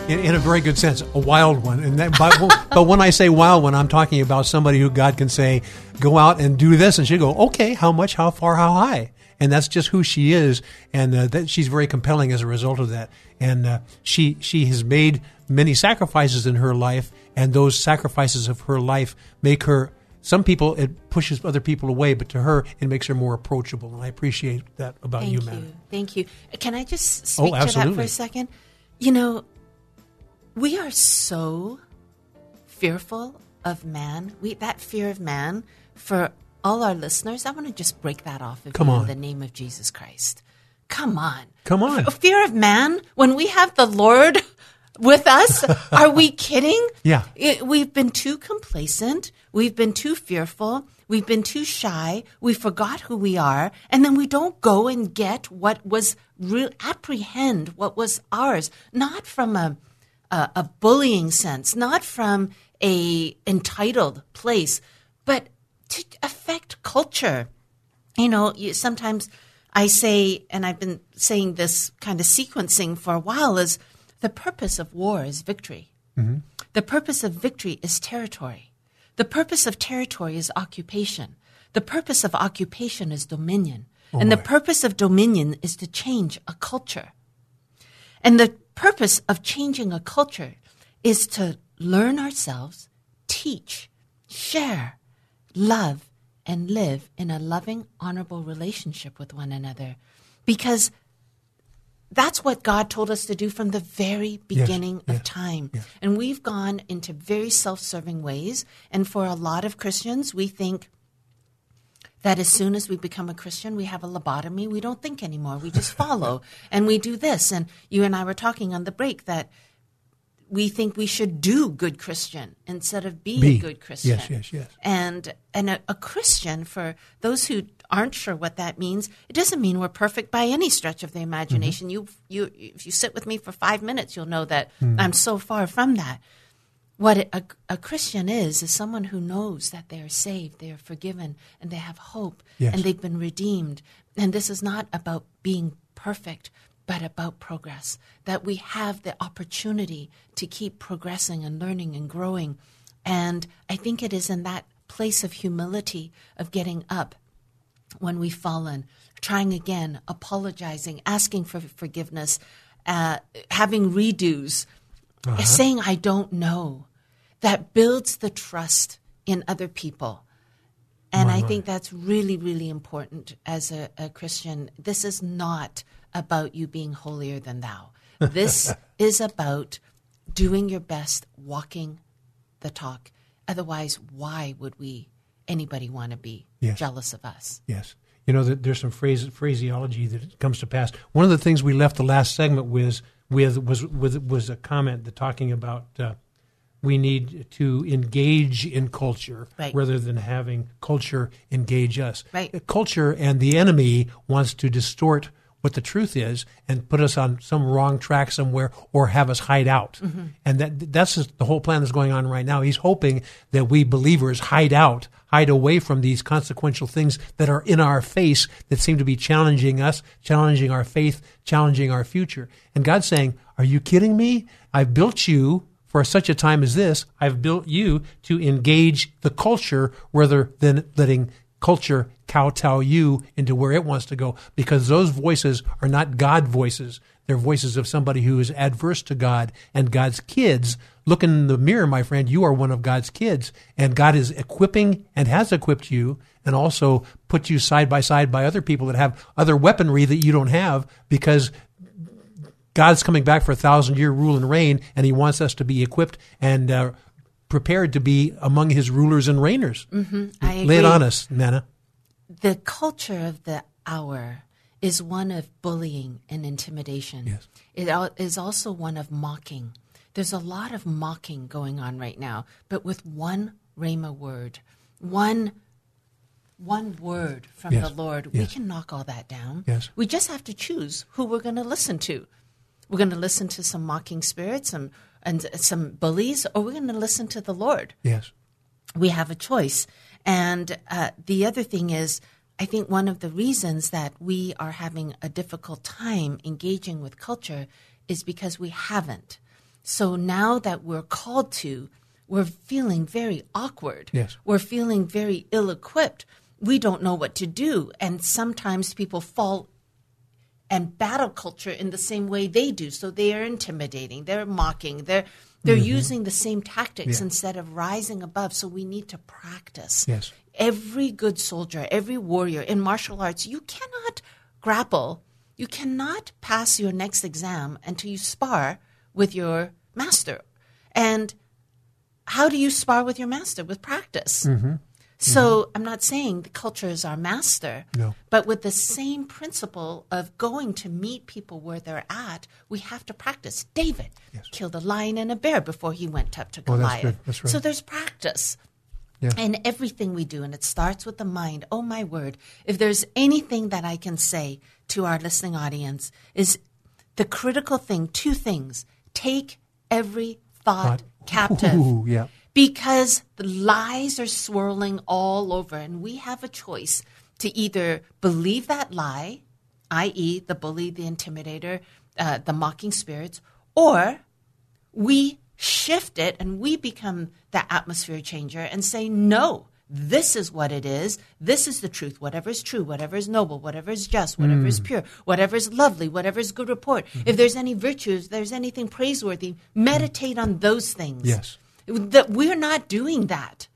S2: in, in a very good sense, a wild one. And that, but, but when I say wild one, I'm talking about somebody who God can say, go out and do this, and she'll go, okay, how much, how far, how high? And that's just who she is, and uh, that she's very compelling as a result of that. And uh, she she has made many sacrifices in her life, and those sacrifices of her life make her some people it pushes other people away, but to her it makes her more approachable, and I appreciate that about
S3: Thank
S2: you, man.
S3: Thank you. Can I just
S2: Oh,
S3: speak to that for a second? You know, we are so fearful of man. We that fear of man for all our listeners. I want to just break that off of
S2: Come
S3: you
S2: on.
S3: in the name of Jesus Christ. Come on.
S2: Come on.
S3: F- fear of man when we have the Lord with us? Are we kidding?
S2: Yeah.
S3: It- we've been too complacent. We've been too fearful. We've been too shy. We forgot who we are. And then we don't go and get what was real, apprehend what was ours, not from a, a, a bullying sense, not from a entitled place, but to affect culture you know, you, sometimes I say, and I've been saying this kind of sequencing for a while, is the purpose of war is victory. Mm-hmm. The purpose of victory is territory. The purpose of territory is occupation. The purpose of occupation is dominion. Oh and the purpose of dominion is to change a culture. And the purpose of changing a culture is to learn ourselves, teach, share, love, and live in a loving, honorable relationship with one another. Because that's what God told us to do from the very beginning of
S2: yes,
S3: time. And we've gone into very self serving ways. And for a lot of Christians, we think that as soon as we become a Christian, we have a lobotomy. We don't think anymore. We just follow and we do this. And you and I were talking on the break that we think we should do good Christian instead of be,
S2: Be.
S3: a good Christian.
S2: Yes, yes, yes.
S3: And and a, a Christian, for those who aren't sure what that means, it doesn't mean we're perfect by any stretch of the mm-hmm. imagination. You you if you sit with me for five minutes, you'll know that mm. I'm so far from that. What a, a Christian is is someone who knows that they are saved, they are forgiven, and they have hope,
S2: Yes.
S3: and they've been redeemed. And this is not about being perfect, but about progress. That we have the opportunity to keep progressing and learning and growing. And I think it is in that place of humility of getting up when we've fallen, trying again, apologizing, asking for forgiveness, uh, having redos, Uh-huh. saying, I don't know, that builds the trust in other people. And I think that's really, really important as a, a Christian. This is not about you being holier than thou. This is about doing your best, walking the talk. Otherwise, why would we, anybody want to be
S2: Yes.
S3: jealous of us?
S2: Yes. You know, that there's some phrase, phraseology that comes to pass. One of the things we left the last segment with, with was, was, was a comment that talking about uh, we need to engage in culture
S3: Right.
S2: rather than having culture engage us.
S3: Right.
S2: Culture and the enemy wants to distort what the truth is and put us on some wrong track somewhere or have us hide out. Mm-hmm. And that that's just the whole plan that's going on right now. He's hoping that we believers hide out, hide away from these consequential things that are in our face that seem to be challenging us, challenging our faith, challenging our future. And God's saying, "Are you kidding me? I've built you for such a time as this. I've built you to engage the culture rather than letting culture kowtow you into where it wants to go because those voices are not God voices. They're voices of somebody who is adverse to God and God's kids. Look in the mirror, my friend. You are one of God's kids, and God is equipping and has equipped you and also put you side by side by other people that have other weaponry that you don't have because God's coming back for a thousand year rule and reign, and He wants us to be equipped and uh, prepared to be among His rulers and reigners.
S3: Mm-hmm. I
S2: Lay it on us, Manna.
S3: The culture of the hour is one of bullying and intimidation.
S2: Yes.
S3: It is also one of mocking. There's a lot of mocking going on right now, but with one Rhema word, one one word from
S2: Yes.
S3: the Lord,
S2: Yes.
S3: we can knock all that down.
S2: Yes.
S3: We just have to choose who we're going to listen to. We're going to listen to some mocking spirits and, and some bullies, or we're going to listen to the Lord
S2: Yes.
S3: we have a choice. And uh, the other thing is, I think one of the reasons that we are having a difficult time engaging with culture is because we haven't. So now that we're called to, we're feeling very awkward.
S2: Yes.
S3: We're feeling very ill equipped. We don't know what to do. And sometimes people fall and battle culture in the same way they do. So they are intimidating, they're mocking, they're they're using the same tactics
S2: Mm-hmm. Yeah.
S3: instead of rising above. So we need to practice.
S2: Yes.
S3: Every good soldier, every warrior in martial arts, you cannot grapple, you cannot pass your next exam until you spar with your master. And how do you spar with your master? With practice. So mm-hmm. I'm not saying the culture is our master,
S2: No.
S3: but with the same principle of going to meet people where they're at, we have to practice. David killed a lion and a bear before he went up to
S2: Oh,
S3: Goliath.
S2: that's good. That's right.
S3: So there's practice.
S2: Yeah.
S3: And everything we do, and it starts with the mind. Oh my word. If there's anything that I can say to our listening audience, is the critical thing two things. Take every thought
S2: Thought.
S3: captive
S2: Ooh, yeah.
S3: Because the lies are swirling all over, and we have a choice to either believe that lie, i.e., the bully, the intimidator, uh, the mocking spirits, or we shift it and we become the atmosphere changer and say, no, this is what it is. This is the truth. Whatever is true, whatever is noble, whatever is just, whatever is pure, whatever is lovely, whatever is good report. If there's any virtues, there's anything praiseworthy, meditate on those things
S2: Yes.
S3: That we're not doing that.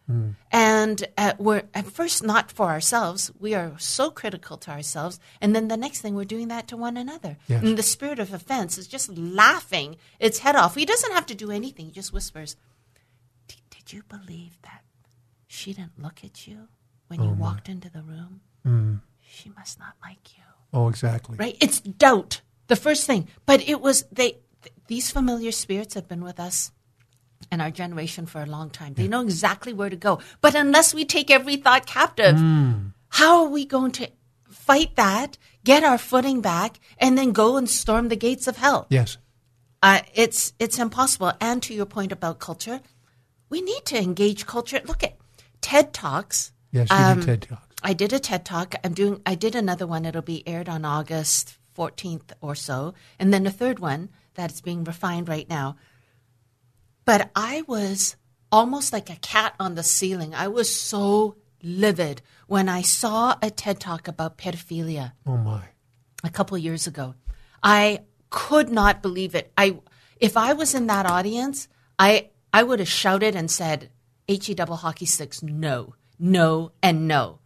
S3: And uh, we're at first not for ourselves. We are so critical to ourselves. And then the next thing, we're doing that to one another.
S2: Yes.
S3: And the spirit of offense is just laughing its head off. He doesn't have to do anything. He just whispers, "D- Did you believe that she didn't look at you when you walked into the room? She must not like you
S2: Oh, exactly.
S3: right? It's doubt, the first thing. But it was they. Th- these familiar spirits have been with us and our generation for a long time. They know exactly where to go. But unless we take every thought captive, how are we going to fight that, get our footing back, and then go and storm the gates of hell?
S2: Yes.
S3: Uh, it's it's impossible. And to your point about culture, we need to engage culture. Look at TED Talks.
S2: Yes, you
S3: Um,
S2: did TED Talks.
S3: I did a TED Talk. I'm doing. I did another one. It'll be aired on August 14th or so, and then a third one that's being refined right now. But I was almost like a cat on the ceiling. I was so livid when I saw a TED Talk about pedophilia
S2: Oh, my.
S3: a couple years ago. I could not believe it. I if I was in that audience, I I would have shouted and said, "He double hockey sticks, no, no, and no."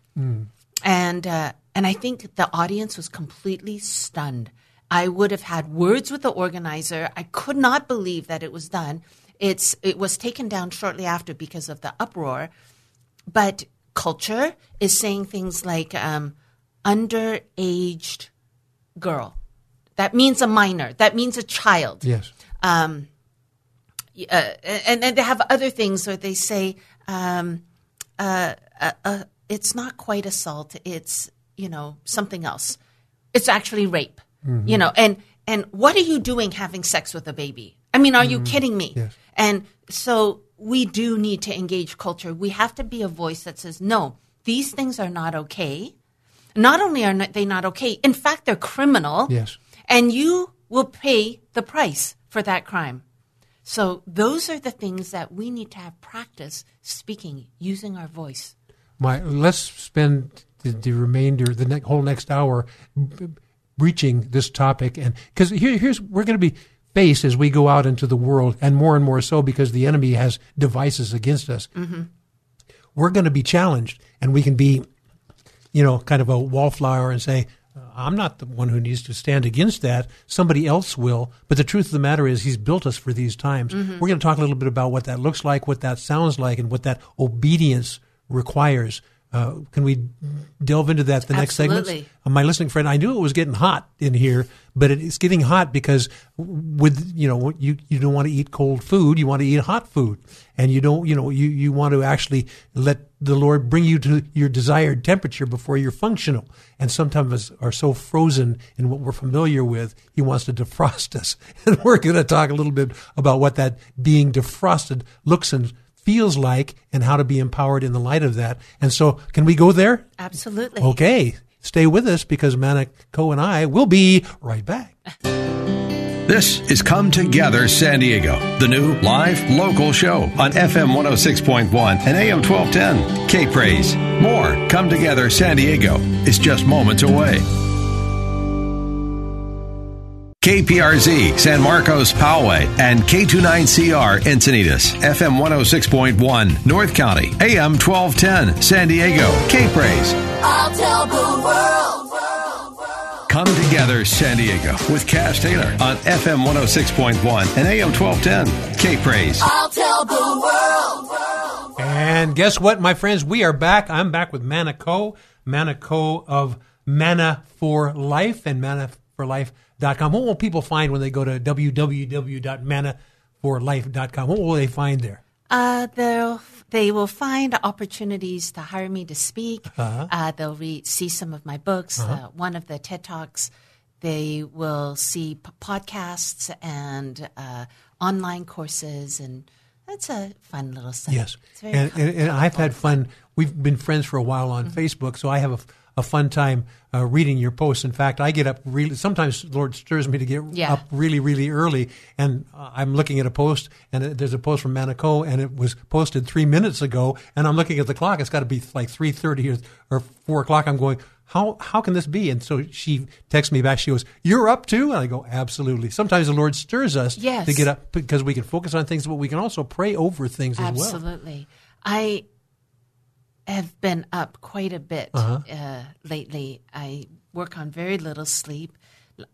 S3: And uh, and I think the audience was completely stunned. I would have had words with the organizer. I could not believe that it was done. It's it was taken down shortly after because of the uproar. But culture is saying things like um, underaged girl. That means a minor. That means a child.
S2: Yes.
S3: Um, uh, and then they have other things where they say um, uh, uh, uh, it's not quite assault. It's you know something else. It's actually rape. You know, and and what are you doing having sex with a baby? I mean, are you kidding me?
S2: Yes.
S3: And so we do need to engage culture. We have to be a voice that says, no, these things are not okay. Not only are they not okay, in fact, they're criminal.
S2: Yes.
S3: And you will pay the price for that crime. So those are the things that we need to have practice speaking, using our voice.
S2: my let's spend the, the remainder, the ne- whole next hour, b- breaching this topic, and because here, here's we're going to be faced as we go out into the world, and more and more so because the enemy has devices against us. Mm-hmm. We're going to be challenged, and we can be, you know, kind of a wallflower and say. Uh, I'm not the one who needs to stand against that. Somebody else will. But the truth of the matter is, He's built us for these times. Mm-hmm. We're going to talk a little bit about what that looks like, what that sounds like, and what that obedience requires. Uh, can we delve into that the next segment?
S3: Absolutely.
S2: Uh, my listening friend, I knew it was getting hot in here, but it's getting hot because with you know you you don't want to eat cold food, you want to eat hot food, and you don't you know you you want to actually let the Lord bring you to your desired temperature before you're functional. And sometimes us are so frozen in what we're familiar with, He wants to defrost us, and we're going to talk a little bit about what that being defrosted looks and feels like and how to be empowered in the light of that. And so, can we go there?
S3: Absolutely.
S2: Okay. Stay with us because Manna Ko and I will be right back.
S1: This is Come Together San Diego, the new live local show on FM 106.1 and AM 1210. K Praise. More Come Together San Diego is just moments away. KPRZ San Marcos Poway and K29CR Encinitas FM 106.1 North County AM 1210 San Diego K Praise.
S5: I'll tell the world.
S1: Come Together San Diego with Cass Taylor on FM 106.1 and AM 1210 K Praise.
S5: I'll tell the world.
S2: And guess what, my friends? We are back. I'm back with Manna Ko, Manico of Manna for Life and mannaforlife.com. What will people find when they go to www.mannaforlife.com? What will they find there?
S3: Uh, they'll they will find opportunities to hire me to speak. uh they'll read, see some of my books, uh, one of the TED talks. They will see p- podcasts and uh, online courses, and that's a fun little site.
S2: Yes, and, and, and I've had fun. We've been friends for a while on
S3: Mm-hmm.
S2: Facebook, so I have a, a fun time uh, reading your posts. In fact, I get up really. Sometimes the Lord stirs me to get
S3: Yeah.
S2: up really, really early, and uh, I'm looking at a post, and it, there's a post from Manna Ko, and it was posted three minutes ago, and I'm looking at the clock. It's got to be like three thirty or, or four o'clock. I'm going. How, how can this be? And so she texts me back. She goes, "You're up too?" And I go, "Absolutely." Sometimes the Lord stirs us
S3: Yes.
S2: to get up because we can focus on things, but we can also pray over things as well.
S3: Absolutely. I have been up quite a bit
S2: Uh-huh.
S3: uh, lately. I work on very little sleep.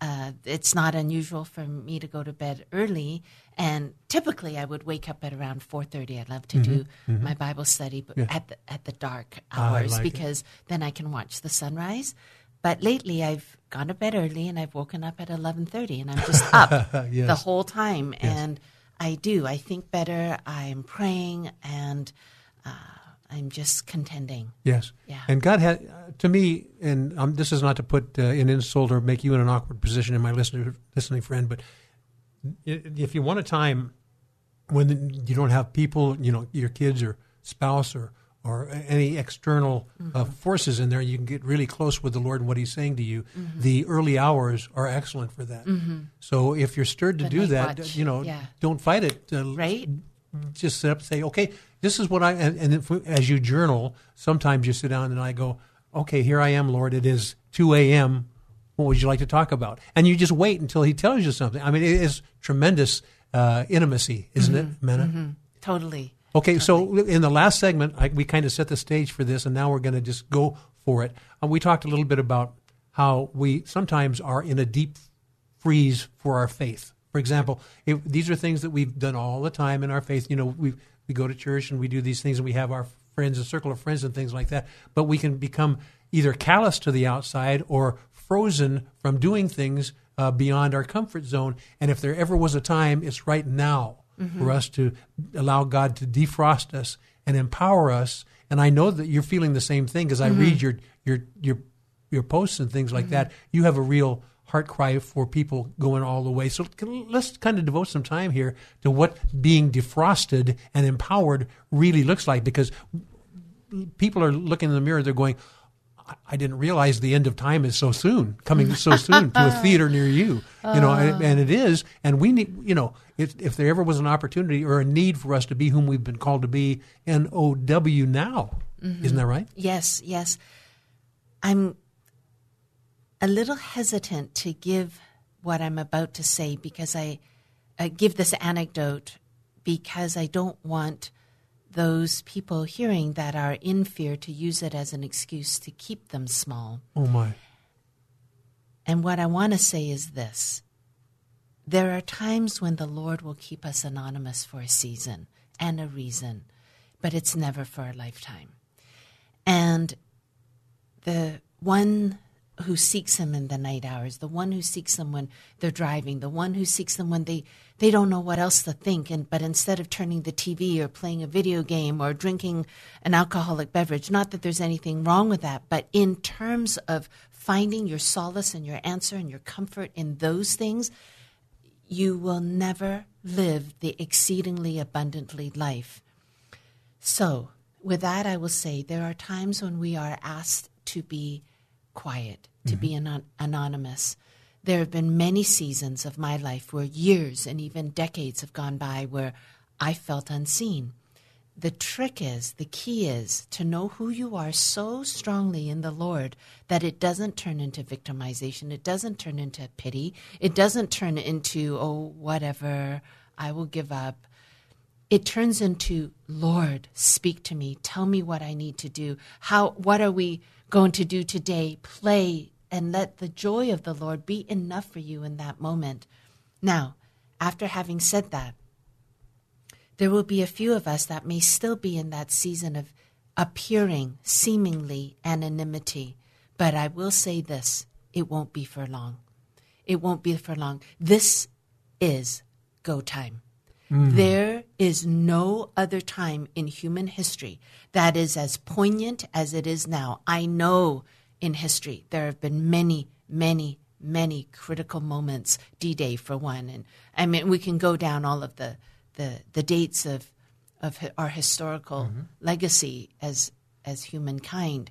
S3: Uh, it's not unusual for me to go to bed early, and typically I would wake up at around four thirty. I love to do my Bible study, but at the at the dark
S2: Mm-hmm.
S3: Hours
S2: like it.
S3: because then I can watch the sunrise. But lately, I've gone to bed early and I've woken up at eleven thirty, and I'm just up
S2: Yes.
S3: the whole time. And I do. I think better. I'm praying, and uh, I'm just contending.
S2: Yes.
S3: Yeah.
S2: And God had, uh, to me, and um, this is not to put uh, an insult or make you in an awkward position in my listener, listening friend, but if you want a time when you don't have people, you know, your kids or spouse or or any external uh,
S3: Mm-hmm.
S2: forces in there, you can get really close with the Lord and what He's saying to you. The early hours are excellent for that. So if you're stirred to
S3: Mm-hmm. The
S2: do that,
S3: watch,
S2: you know,
S3: yeah.
S2: don't fight it. Uh,
S3: Right?
S2: just sit up and say, okay, this is what I, and, and if, as you journal, sometimes you sit down and I go, okay, here I am, Lord. It is 2 a.m. What would you like to talk about? And you just wait until he tells you something. I mean, it is tremendous uh, intimacy, isn't it, Manna?
S3: Totally.
S2: Okay, so in the last segment, I, we kind of set the stage for this, and now we're going to just go for it. Uh, we talked a little bit about how we sometimes are in a deep freeze for our faith. For example, if, these are things that we've done all the time in our faith. You know, we we go to church and we do these things, and we have our friends, a circle of friends, and things like that. But we can become either callous to the outside or frozen from doing things uh, beyond our comfort zone. And if there ever was a time, it's right now mm-hmm. for us to allow God to defrost us and empower us. And I know that you're feeling the same thing because I mm-hmm. read your your your your posts and things like mm-hmm. that. You have a real heart cry for people going all the way. So let's kind of devote some time here to what being defrosted and empowered really looks like because people are looking in the mirror, they're going, I- didn't realize the end of time is so soon, coming so soon to a theater near you. You know, and, and it is. And we need, you know, if, if there ever was an opportunity or a need for us to be whom we've been called to be, N O W now, mm-hmm. Isn't that right?
S3: Yes, yes. I'm a little hesitant to give what I'm about to say because I uh, give this anecdote because I don't want those people hearing that are in fear to use it as an excuse to keep them small.
S2: Oh my.
S3: And what I want to say is this there are times when the Lord will keep us anonymous for a season and a reason, but it's never for a lifetime. And the one who seeks him in the night hours, the one who seeks them when they're driving, the one who seeks them when they, they don't know what else to think, and but instead of turning the TV or playing a video game or drinking an alcoholic beverage, not that there's anything wrong with that, but in terms of finding your solace and your answer and your comfort in those things, you will never live the exceedingly abundantly life. So, with that, I will say there are times when we are asked to be quiet, to be mm-hmm. anon- anonymous. There have been many seasons of my life where years and even decades have gone by where I felt unseen. The trick is, the key is to know who you are so strongly in the Lord that it doesn't turn into victimization. It doesn't turn into pity. It doesn't turn into, oh, whatever, I will give up it turns into lord speak to me. Tell me what i need to do. How what are we going to do today? Play and let the joy of the lord be enough for you in that moment. Now after having said that there will be a few of us that may still be in that season of appearing seemingly anonymity. But i will say this it won't be for long. It won't be for long. This is go time Mm-hmm. there is no other time in human history that is as poignant as it is now. I know in history there have been many, many, many critical moments. D Day, for one, and I mean we can go down all of the the, the dates of of our historical mm-hmm. legacy as as humankind.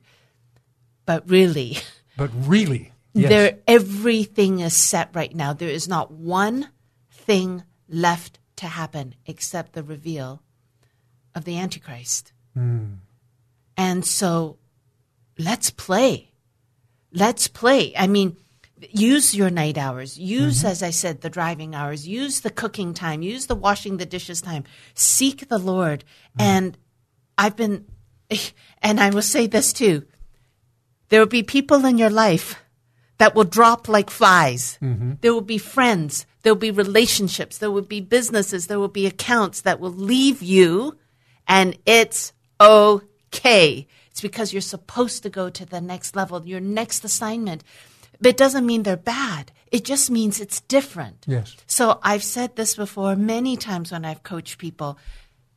S3: But really,
S2: But really, yes.
S3: there everything is set right now. There is not one thing left to happen except the reveal of the Antichrist. Hmm. And so let's play. Let's play. I mean, use your night hours. Use, mm-hmm. as I said, the driving hours. Use the cooking time. Use the washing the dishes time. Seek the Lord. Mm. And I've been, and I will say this too there will be people in your life that will drop like flies. Mm-hmm. There will be friends. There will be relationships. There will be businesses. There will be accounts that will leave you, and it's okay. It's because you're supposed to go to the next level, your next assignment. But it doesn't mean they're bad. It just means it's different.
S2: Yes.
S3: So I've said this before many times when I've coached people.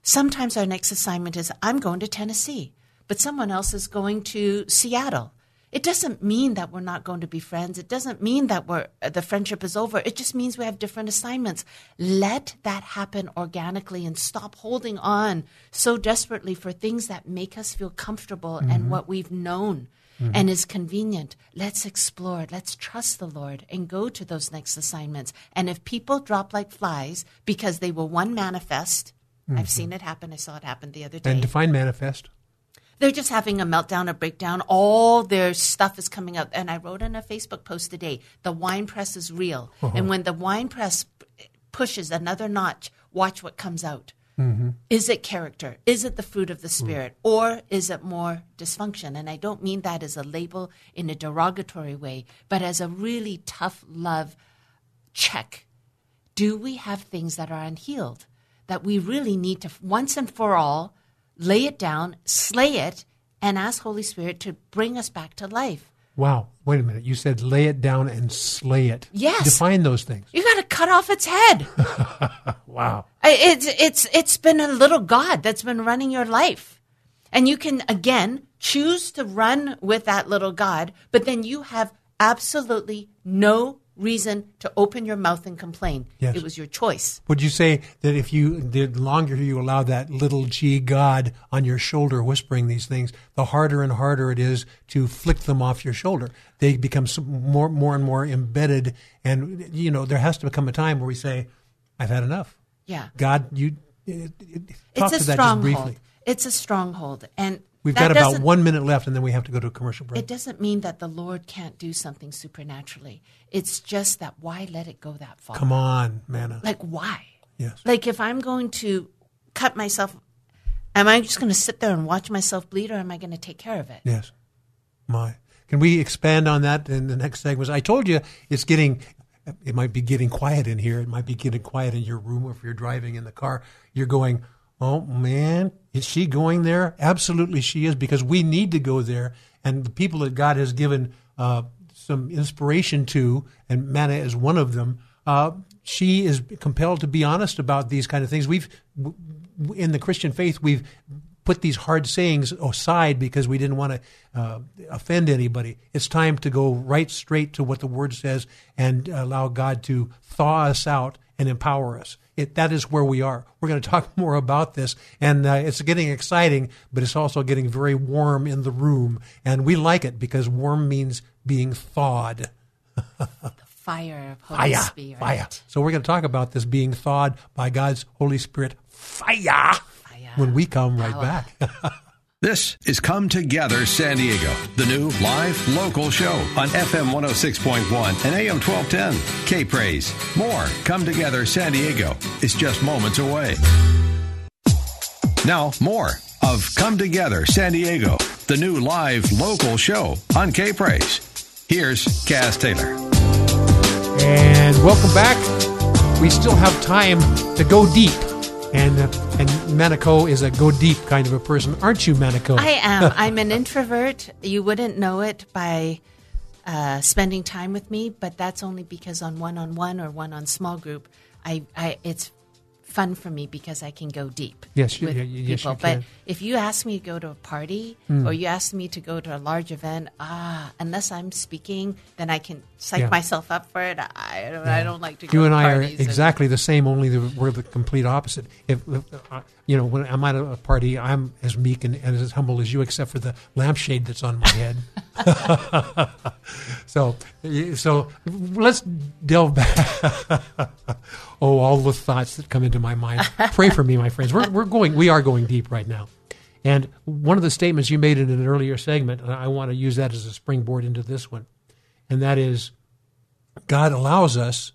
S3: Sometimes our next assignment is I'm going to Tennessee, but someone else is going to Seattle. It doesn't mean that we're not going to be friends. It doesn't mean that we're uh, the friendship is over. It just means we have different assignments. Let that happen organically and stop holding on so desperately for things that make us feel comfortable and mm-hmm. what we've known mm-hmm. and is convenient. Let's explore. Let's trust the Lord and go to those next assignments. And if people drop like flies because they were one manifest, I've mm-hmm. seen it happen. I saw it happen the other day
S2: and define manifest.
S3: They're just having a meltdown, a breakdown. All their stuff is coming up. And I wrote in a Facebook post today the wine press is real. Uh-huh. And when the wine press pushes another notch, watch what comes out. Mm-hmm. Is it character? Is it the fruit of the mm. Spirit? Or is it more dysfunction? And I don't mean that as a label in a derogatory way, but as a really tough love check. Do we have things that are unhealed that we really need to once and for all lay it down, slay it, and ask Holy Spirit to bring us back to life?
S2: Wow. Wait a minute. You said lay it down and slay it.
S3: Yes.
S2: Define those things.
S3: You got to cut off its head.
S2: Wow.
S3: It's it's it's been a little god that's been running your life, and you can again choose to run with that little god, but then you have absolutely no reason to open your mouth and complain.
S2: Yes.
S3: It was your choice.
S2: Would you say that if you, the longer you allow that little g God on your shoulder whispering these things, the harder and harder it is to flick them off your shoulder. They become more, more and more embedded. And, you know, there has to become a time where we say, I've had enough.
S3: Yeah.
S2: God, you, it, it, talk
S3: it's a
S2: to that just
S3: stronghold.
S2: briefly.
S3: It's a stronghold, and
S2: We've
S3: That
S2: got about one minute left, and then we have to go to a commercial break.
S3: It doesn't mean that the Lord can't do something supernaturally. It's just that why let it go that far?
S2: Come on, Manna.
S3: Like why?
S2: Yes.
S3: Like if I'm going to cut myself, am I just going to sit there and watch myself bleed, or am I going to take care of it?
S2: Yes. My. Can we expand on that in the next segment? I told you it's getting, it might be getting quiet in here. It might be getting quiet in your room or if you're driving in the car. You're going, oh man, is she going there? Absolutely she is because we need to go there. And the people that God has given uh, some inspiration to, and Manna is one of them, uh, she is compelled to be honest about these kind of things. We've, in the Christian faith, we've put these hard sayings aside because we didn't want to uh, offend anybody. It's time to go right straight to what the Word says and allow God to thaw us out and empower us. It, that is where we are. We're going to talk more about this, and uh, it's getting exciting, but it's also getting very warm in the room, and we like it because warm means being thawed.
S3: The fire of Holy
S2: Fire,
S3: Spirit.
S2: fire. So we're going to talk about this being thawed by God's Holy Spirit. Fire. When we come right back.
S1: This is Come Together San Diego, the new live local show on FM 106.1 and AM 1210. K Praise. More Come Together San Diego is just moments away. Now, more of Come Together San Diego, the new live local show on K Praise. Here's Cass Taylor.
S2: And welcome back. We still have time to go deep. And uh, and Manna Ko is a go deep kind of a person, aren't you, Manna Ko?
S3: I am. I'm an introvert. You wouldn't know it by uh, spending time with me, but that's only because on one on one or one on small group, I, I it's fun for me because I can go deep.
S2: Yes, you-
S3: with
S2: yeah, yes,
S3: people. but if you ask me to go to a party
S2: Hmm.
S3: or you ask me to go to a large event, ah, unless I'm speaking, then I can psych
S2: Yeah.
S3: myself up for it. I, don't- I don't like to go
S2: you and I are
S3: parties and-
S2: exactly the same, only the, we're the complete opposite. If, if uh, you know, when I'm at a party, I'm as meek and, and as humble as you, except for the lampshade that's on my head. so, so let's delve back. oh, all the thoughts that come into my mind. Pray for me, my friends. We're we're going. We are going deep right now. And one of the statements you made in an earlier segment, and I want to use that as a springboard into this one, and that is God allows us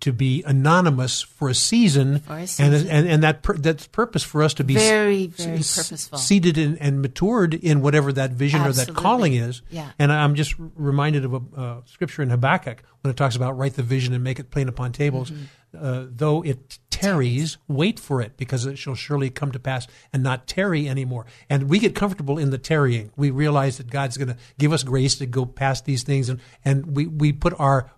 S2: to be anonymous for a season,
S3: For a
S2: and
S3: season.
S2: and and that pur- that's purpose for us to be
S3: Very, very
S2: s-
S3: purposeful.
S2: seated in, and matured in whatever that vision or that calling is.
S3: Yeah.
S2: And I'm just reminded of a uh, scripture in Habakkuk when it talks about write the vision and make it plain upon tables.
S3: Mm-hmm.
S2: Uh, though it tarries, wait for it because it shall surely come to pass and not tarry anymore. And we get comfortable in the tarrying. We realize that God's going to give us grace to go past these things, and and we we put our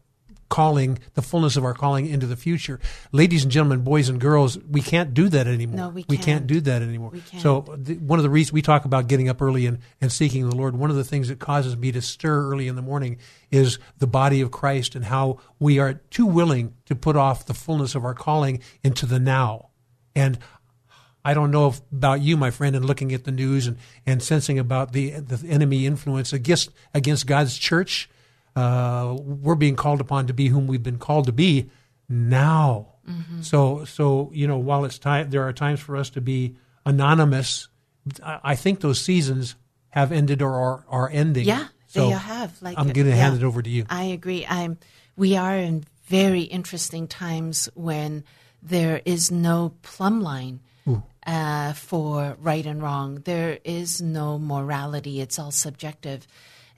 S2: calling, the fullness of our calling into the future. Ladies and gentlemen, boys and girls, we can't do that anymore.
S3: No, we
S2: can't we
S3: can't.
S2: do that anymore.
S3: We can't.
S2: So one of the reasons we talk about getting up early and, and seeking the Lord, one of the things that causes me to stir early in the morning is the body of Christ and how we are too willing to put off the fullness of our calling into the now. And I don't know if, about you, my friend, and looking at the news and, and sensing about the, the enemy influence against, against God's church. Uh, we're being called upon to be whom we've been called to be now. So, so you know, while it's time, there are times for us to be anonymous. I, I think those seasons have ended or are, are ending.
S3: Yeah,
S2: So
S3: they have. Like
S2: I'm going to
S3: yeah.
S2: hand it over to you.
S3: I agree. I'm. We are in very interesting times when there is no plumb line uh, for right and wrong. There is no morality. It's all subjective.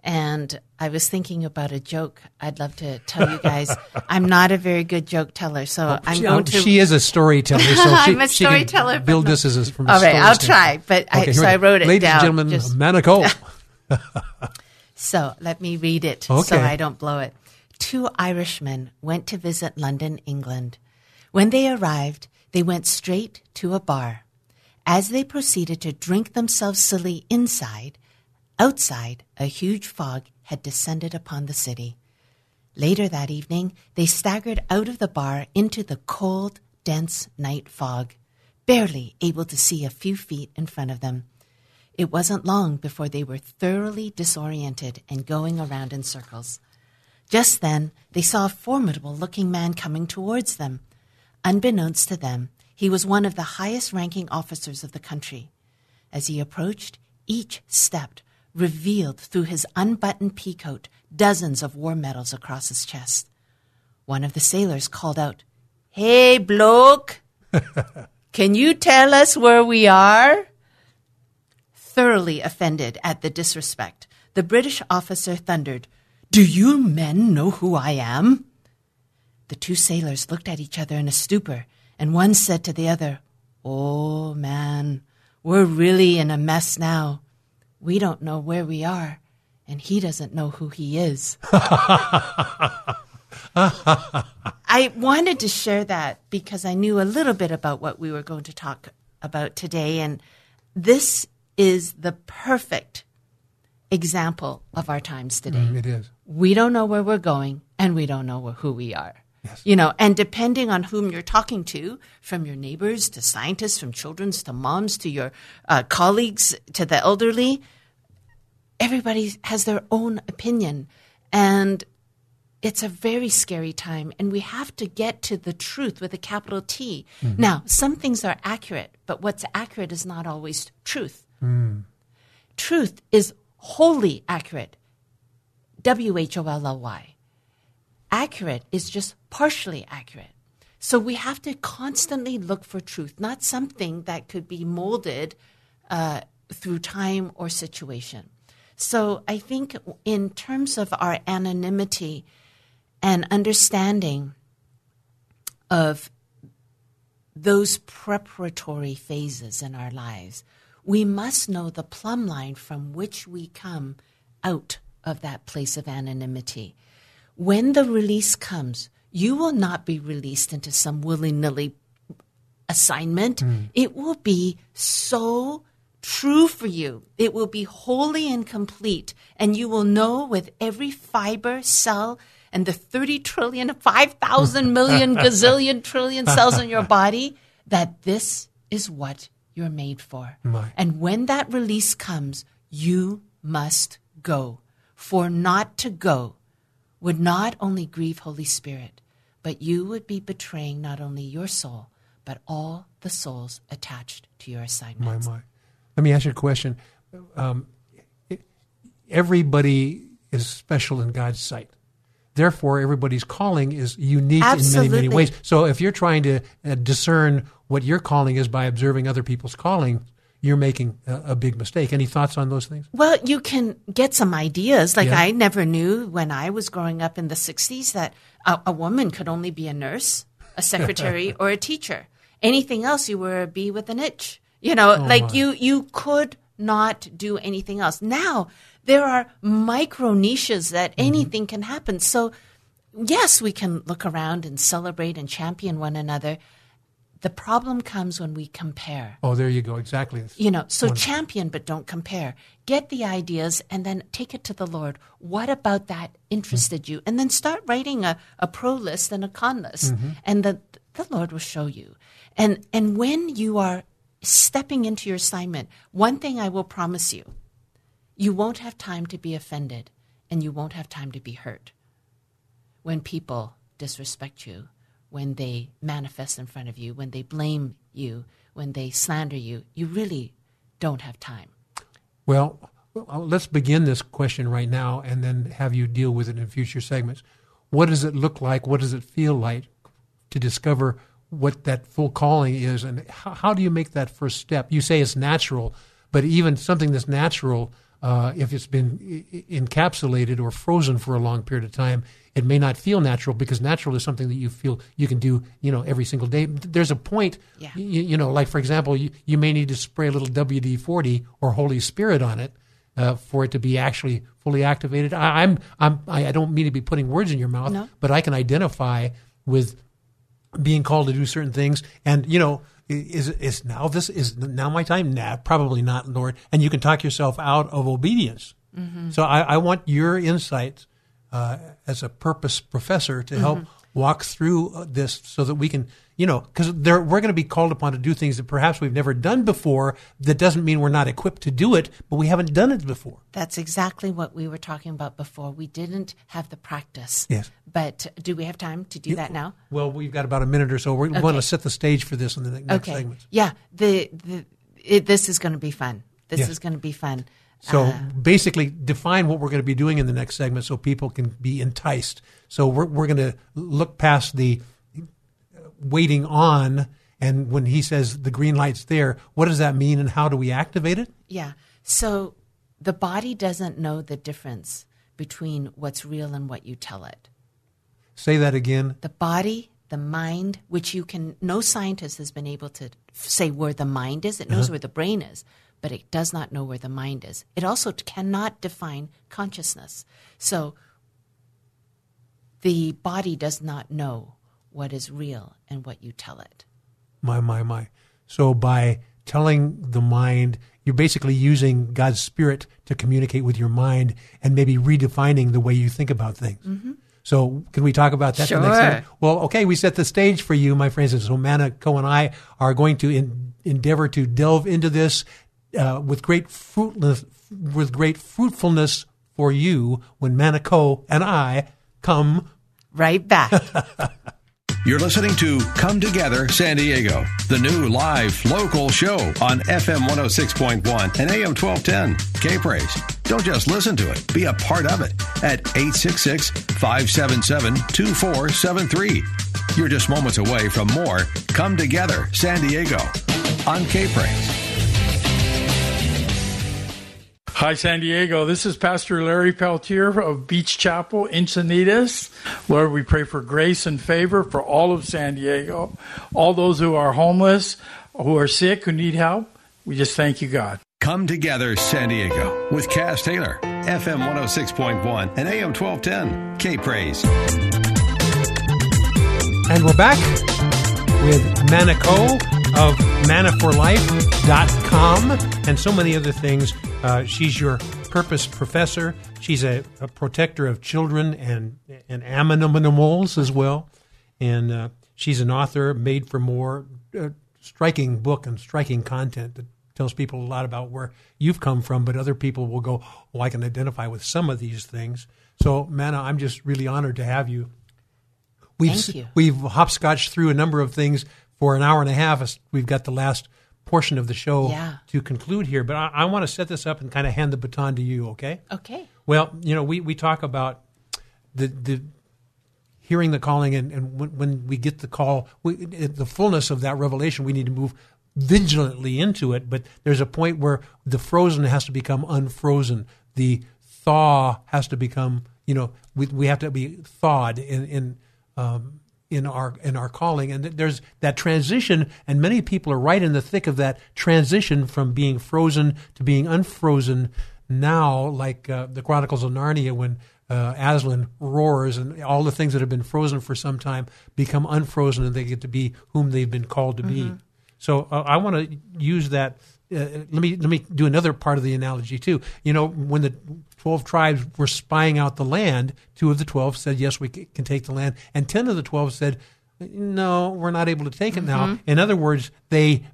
S3: And I was thinking about a joke. I'd love to tell you guys. I'm not a very good joke teller, so I'm
S2: she,
S3: going
S2: uh,
S3: to.
S2: she is a storyteller. So she,
S3: I'm a
S2: she
S3: storyteller, but
S2: Build this as a, from a
S3: All right, I'll
S2: standpoint.
S3: try, but I- so I wrote it
S2: Ladies
S3: down,
S2: and gentlemen,
S3: just-
S2: Manna Ko.
S3: So let me read it so I don't blow it. Two Irishmen went to visit London, England. When they arrived, they went straight to a bar. As they proceeded to drink themselves silly inside, outside, a huge fog had descended upon the city. Later that evening, they staggered out of the bar into the cold, dense night fog, barely able to see a few feet in front of them. It wasn't long before they were thoroughly disoriented and going around in circles. Just then, they saw a formidable looking man coming towards them. Unbeknownst to them, he was one of the highest ranking officers of the country. As he approached, each stepped revealed through his unbuttoned peacoat dozens of war medals across his chest. One of the sailors called out, Hey, bloke, can you tell us where we are? Thoroughly offended at the disrespect, the British officer thundered, Do you men know who I am? The two sailors looked at each other in a stupor, and one said to the other, Oh, man, we're really in a mess now. We don't know where we are, and he doesn't know who he is. I wanted to share that because I knew a little bit about what we were going to talk about today, and this is the perfect example of our times today.
S2: Mm, it is.
S3: We don't know where we're going, and we don't know who we are. Yes. You know, and depending on whom you're talking to, from your neighbors to scientists, from children's to moms to your uh, colleagues to the elderly, everybody has their own opinion. And it's a very scary time. And we have to get to the truth with a capital T. Mm-hmm. Now, some things are accurate, but what's accurate is not always truth. Mm. Truth is wholly accurate. W H O L L Y accurate is just partially accurate. So we have to constantly look for truth, not something that could be molded uh, through time or situation. So I think, in terms of our anonymity and understanding of those preparatory phases in our lives, we must know the plumb line from which we come out of that place of anonymity when the release comes, you will not be released into some willy nilly assignment. Mm. It will be so true for you. It will be wholly and complete. And you will know with every fiber, cell, and the 30 trillion, 5,000 million, gazillion, trillion cells in your body that this is what you're made for. My. And when that release comes, you must go. For not to go would not only grieve Holy Spirit, but you would be betraying not only your soul, but all the souls attached to your assignment.
S2: My, my. Let me ask you a question. Um, everybody is special in God's sight. Therefore, everybody's calling is unique
S3: Absolutely.
S2: in many, many ways. So, if you're trying to uh, discern what your calling is by observing other people's calling, you're making a, a, big mistake. Any thoughts on those things?
S3: Well, you can get some ideas. Like yeah. I never knew when I was growing up in the 60s that a, a woman could only be a nurse, a secretary, or a teacher. Anything else, you were a bee with an itch. You know, oh like my. you you could not do anything else. Now there are micro niches that mm-hmm. anything can happen. So yes, we can look around and celebrate and champion one another the problem comes when we compare.
S2: Oh, there you go. Exactly.
S3: You know, so Wonderful. champion, but don't compare. Get the ideas and then take it to the Lord. What about that interested mm-hmm. you? And then start writing a, a pro list and a con list. Mm-hmm. And the, the Lord will show you. And, and when you are stepping into your assignment, one thing I will promise you you won't have time to be offended and you won't have time to be hurt when people disrespect you when they manifest in front of you, when they blame you, when they slander you, you really don't have time.
S2: Well, let's begin this question right now and then have you deal with it in future segments. What does it look like? What does it feel like to discover what that full calling is? And how, how do you make that first step? You say it's natural, but even something that's natural, uh, if it's been encapsulated or frozen for a long period of time, it may not feel natural because natural is something that you feel you can do, you know, every single day. There's a point, yeah. you, you, know, like for example, you, you may need to spray a little WD 40 or Holy Spirit on it uh, for it to be actually fully activated. I, I'm, I'm, I don't mean to be putting words in your mouth, no. but I can identify with being called to do certain things. And, you know, is is now this is now my time? Nah, probably not, Lord. And you can talk yourself out of obedience. Mm-hmm. So I, I, want your insights uh, as a purpose professor to help mm-hmm. Walk through uh, this so that we can, you know, because we're going to be called upon to do things that perhaps we've never done before. That doesn't mean we're not equipped to do it, but we haven't done it before.
S3: That's exactly what we were talking about before. We didn't have the practice.
S2: Yes.
S3: But do we have time to do that now?
S2: Well, we've got about a minute or so. We okay. want to set the stage for this in the next
S3: okay.
S2: segment.
S3: Yeah. The, the, it, this is going to be fun This
S2: Yes.
S3: is going to be fun.
S2: So
S3: Uh,
S2: basically, define what we're going to be doing in the next segment so people can be enticed. So we're, we're going to look past the waiting on, and when he says the green light's there, what does that mean and how do we activate it?
S3: yeah. So the body doesn't know the difference between what's real and what you tell it.
S2: Say that again.
S3: The body, the mind, which you can, no scientist has been able to say where the mind is. It knows where the brain is, but it does not know where the mind is. It also cannot define consciousness. So the body does not know what is real and what you tell it.
S2: My, my, my. So by telling the mind, you're basically using God's spirit to communicate with your mind and maybe redefining the way you think about things. Mm-hmm. So can we talk about that? the next
S3: Sure.
S2: segment? Well, okay, we set the stage for you, my friends. And so Manna Ko and I are going to in, endeavor to delve into this uh, with great fruitless, with great fruitfulness for you when Manna Ko and I come
S3: Right back.
S1: You're listening to Come Together San Diego, the new live local show on FM 106.1 and AM 1210. K Praise. Don't just listen to it, be a part of it at 866 577 2473. You're just moments away from more Come Together San Diego on K Praise.
S6: Hi, San Diego. This is Pastor Larry Peltier of Beach Chapel, Encinitas. Lord, we pray for grace and favor for all of San Diego, all those who are homeless, who are sick, who need help. We just thank you, God.
S1: Come Together San Diego with Cass Taylor, FM 106.1 and AM 1210. K Praise.
S2: And we're back with Manna Ko of mannaforlife.com and so many other things. Uh, she's your purpose professor. She's a, a protector of children and, and animals as well. And uh, she's an author, Made for More, uh, striking book and striking content that tells people a lot about where you've come from, but other people will go, oh, I can identify with some of these things. So, Manna, I'm just really honored to have you. We've
S3: Thank you.
S2: we've hopscotched through a number of things for an hour and a half. We've got the last portion of the show
S3: Yeah.
S2: to conclude here, but I, I want to set this up and kind of hand the baton to you. Okay?
S3: Okay.
S2: Well, you know, we, we talk about the the hearing the calling, and, and when, when we get the call, we, the fullness of that revelation, we need to move vigilantly into it. But there's a point where the frozen has to become unfrozen. The thaw has to become, you know, we, we have to be thawed in in um, in our in our calling, and there's that transition, and many people are right in the thick of that transition from being frozen to being unfrozen. Now, like uh, the Chronicles of Narnia, when uh, Aslan roars, and all the things that have been frozen for some time become unfrozen, and they get to be whom they've been called to be. So uh, I want to use that. Uh, let me let me do another part of the analogy too. You know, when the twelve tribes were spying out the land, two of the twelve said, "Yes, we can take the land," and ten of the twelve said, "No, we're not able to take it now." In other words, they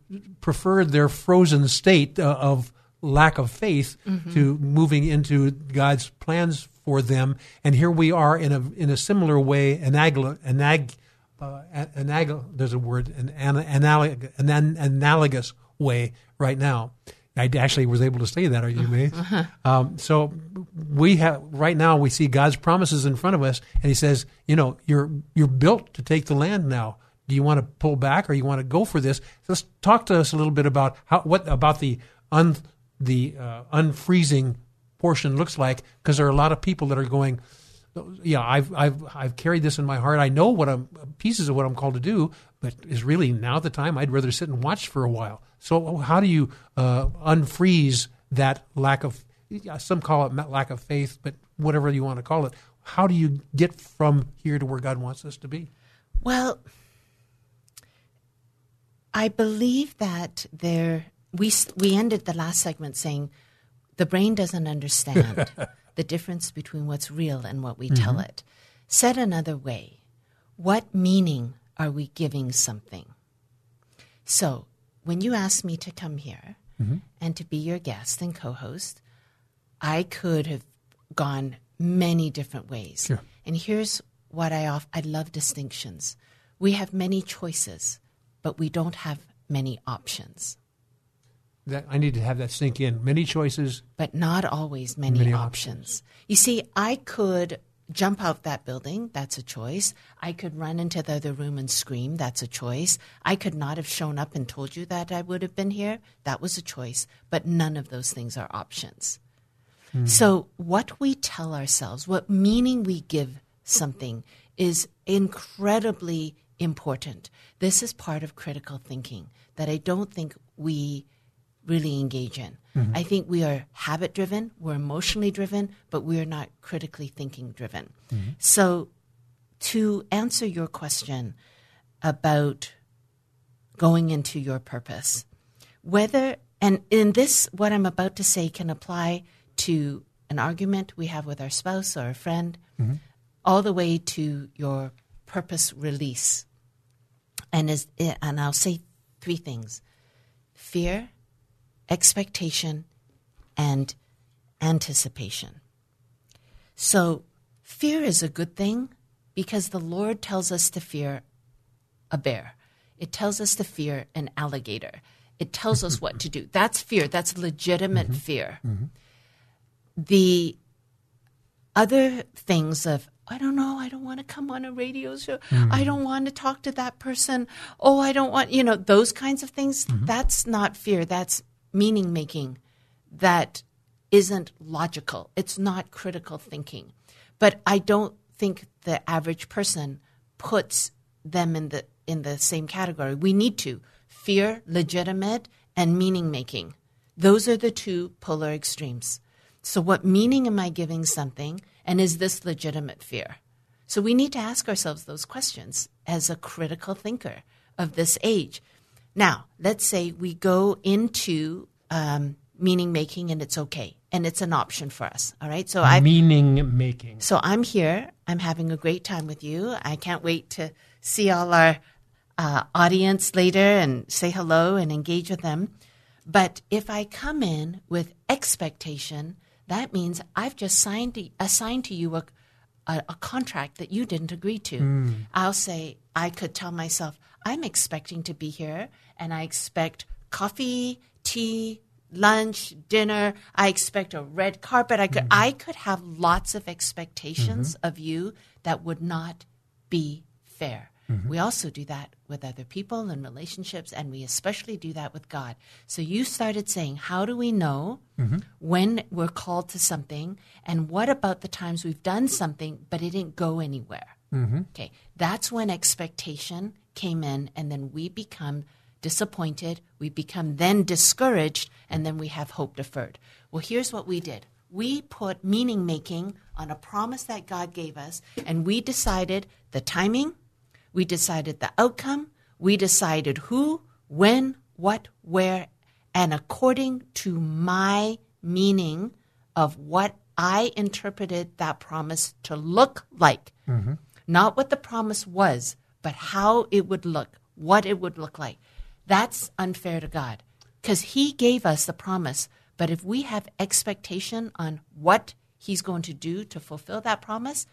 S2: preferred their frozen state uh, of lack of faith to moving into God's plans for them. And here we are in a in a similar way, anag, anag, uh, anag, there's a word, an, an, analog, an, an analogous way right now. I actually was able to say that. Are you amazed? Um, so we have right now we see God's promises in front of us, and He says, you know, you're you're built to take the land now. Do you want to pull back or you want to go for this? Let's talk to us a little bit about how what about the un the uh, unfreezing portion looks like because there are a lot of people that are going yeah I've I've I've carried this in my heart I know what I'm pieces of what I'm called to do but is really now the time I'd rather sit and watch for a while. So how do you uh, unfreeze that lack of some call it lack of faith but whatever you want to call it. How do you get from here to where God wants us to be?
S3: Well, I believe that there we we ended the last segment saying the brain doesn't understand the difference between what's real and what we tell it. Said another way, what meaning are we giving something? So, when you asked me to come here mm-hmm. and to be your guest and co-host, I could have gone many different ways.
S2: Sure.
S3: And here's what I off I love distinctions. We have many choices, but we don't have many options.
S2: that I need to have that sink in. Many choices,
S3: but not always many,
S2: Many
S3: options. You see, I could jump out that building. That's a choice. I could run into the other room and scream. That's a choice. I could not have shown up and told you that I would have been here. That was a choice. But none of those things are options. Hmm. So, what we tell ourselves, what meaning we give something, is incredibly important. This is part of critical thinking that I don't think we really engage in. I think we are habit driven, we're emotionally driven, but we are not critically thinking driven. So, to answer your question about going into your purpose, whether, and in this, what I'm about to say can apply to an argument we have with our spouse or a friend, all the way to your purpose release. And, is, and I'll say three things fear, expectation, and anticipation. So, fear is a good thing because the Lord tells us to fear a bear, it tells us to fear an alligator, it tells us what to do. That's fear, that's legitimate mm-hmm. fear. Mm-hmm. The other things of, I don't know, I don't want to come on a radio show. Mm-hmm. I don't want to talk to that person. Oh, I don't want, you know, those kinds of things. That's not fear. That's meaning making that isn't logical. It's not critical thinking. But I don't think the average person puts them in the in the same category. We need to fear, legitimate, and meaning making. Those are the two polar extremes. So, what meaning am I giving something, and is this legitimate fear? So, we need to ask ourselves those questions as a critical thinker of this age. Now, let's say we go into um, meaning making and it's okay and it's an option for us. All right. So, I
S2: meaning making.
S3: so I'm here. I'm having a great time with you. I can't wait to see all our uh, audience later and say hello and engage with them. But if I come in with expectation, that means I've just signed assigned to you a, a, a contract that you didn't agree to. I'll say I could tell myself I'm expecting to be here, and I expect coffee, tea, lunch, dinner. I expect a red carpet. I could mm-hmm. I could have lots of expectations mm-hmm. of you that would not be fair. Mm-hmm. We also do that with other people and relationships, and we especially do that with God. So you started saying, How do we know when we're called to something? And what about the times we've done something, but it didn't go anywhere? Okay, that's when expectation came in, and then we become disappointed, we become then discouraged, and then we have hope deferred. Well, here's what we did we put meaning making on a promise that God gave us, and we decided the timing, we decided the outcome, we decided who, when, what, where, and according to my meaning of what I interpreted that promise to look like. Mm-hmm. Not what the promise was, but how it would look, what it would look like. That's unfair to God because He gave us the promise. But if we have expectation on what He's going to do to fulfill that promise,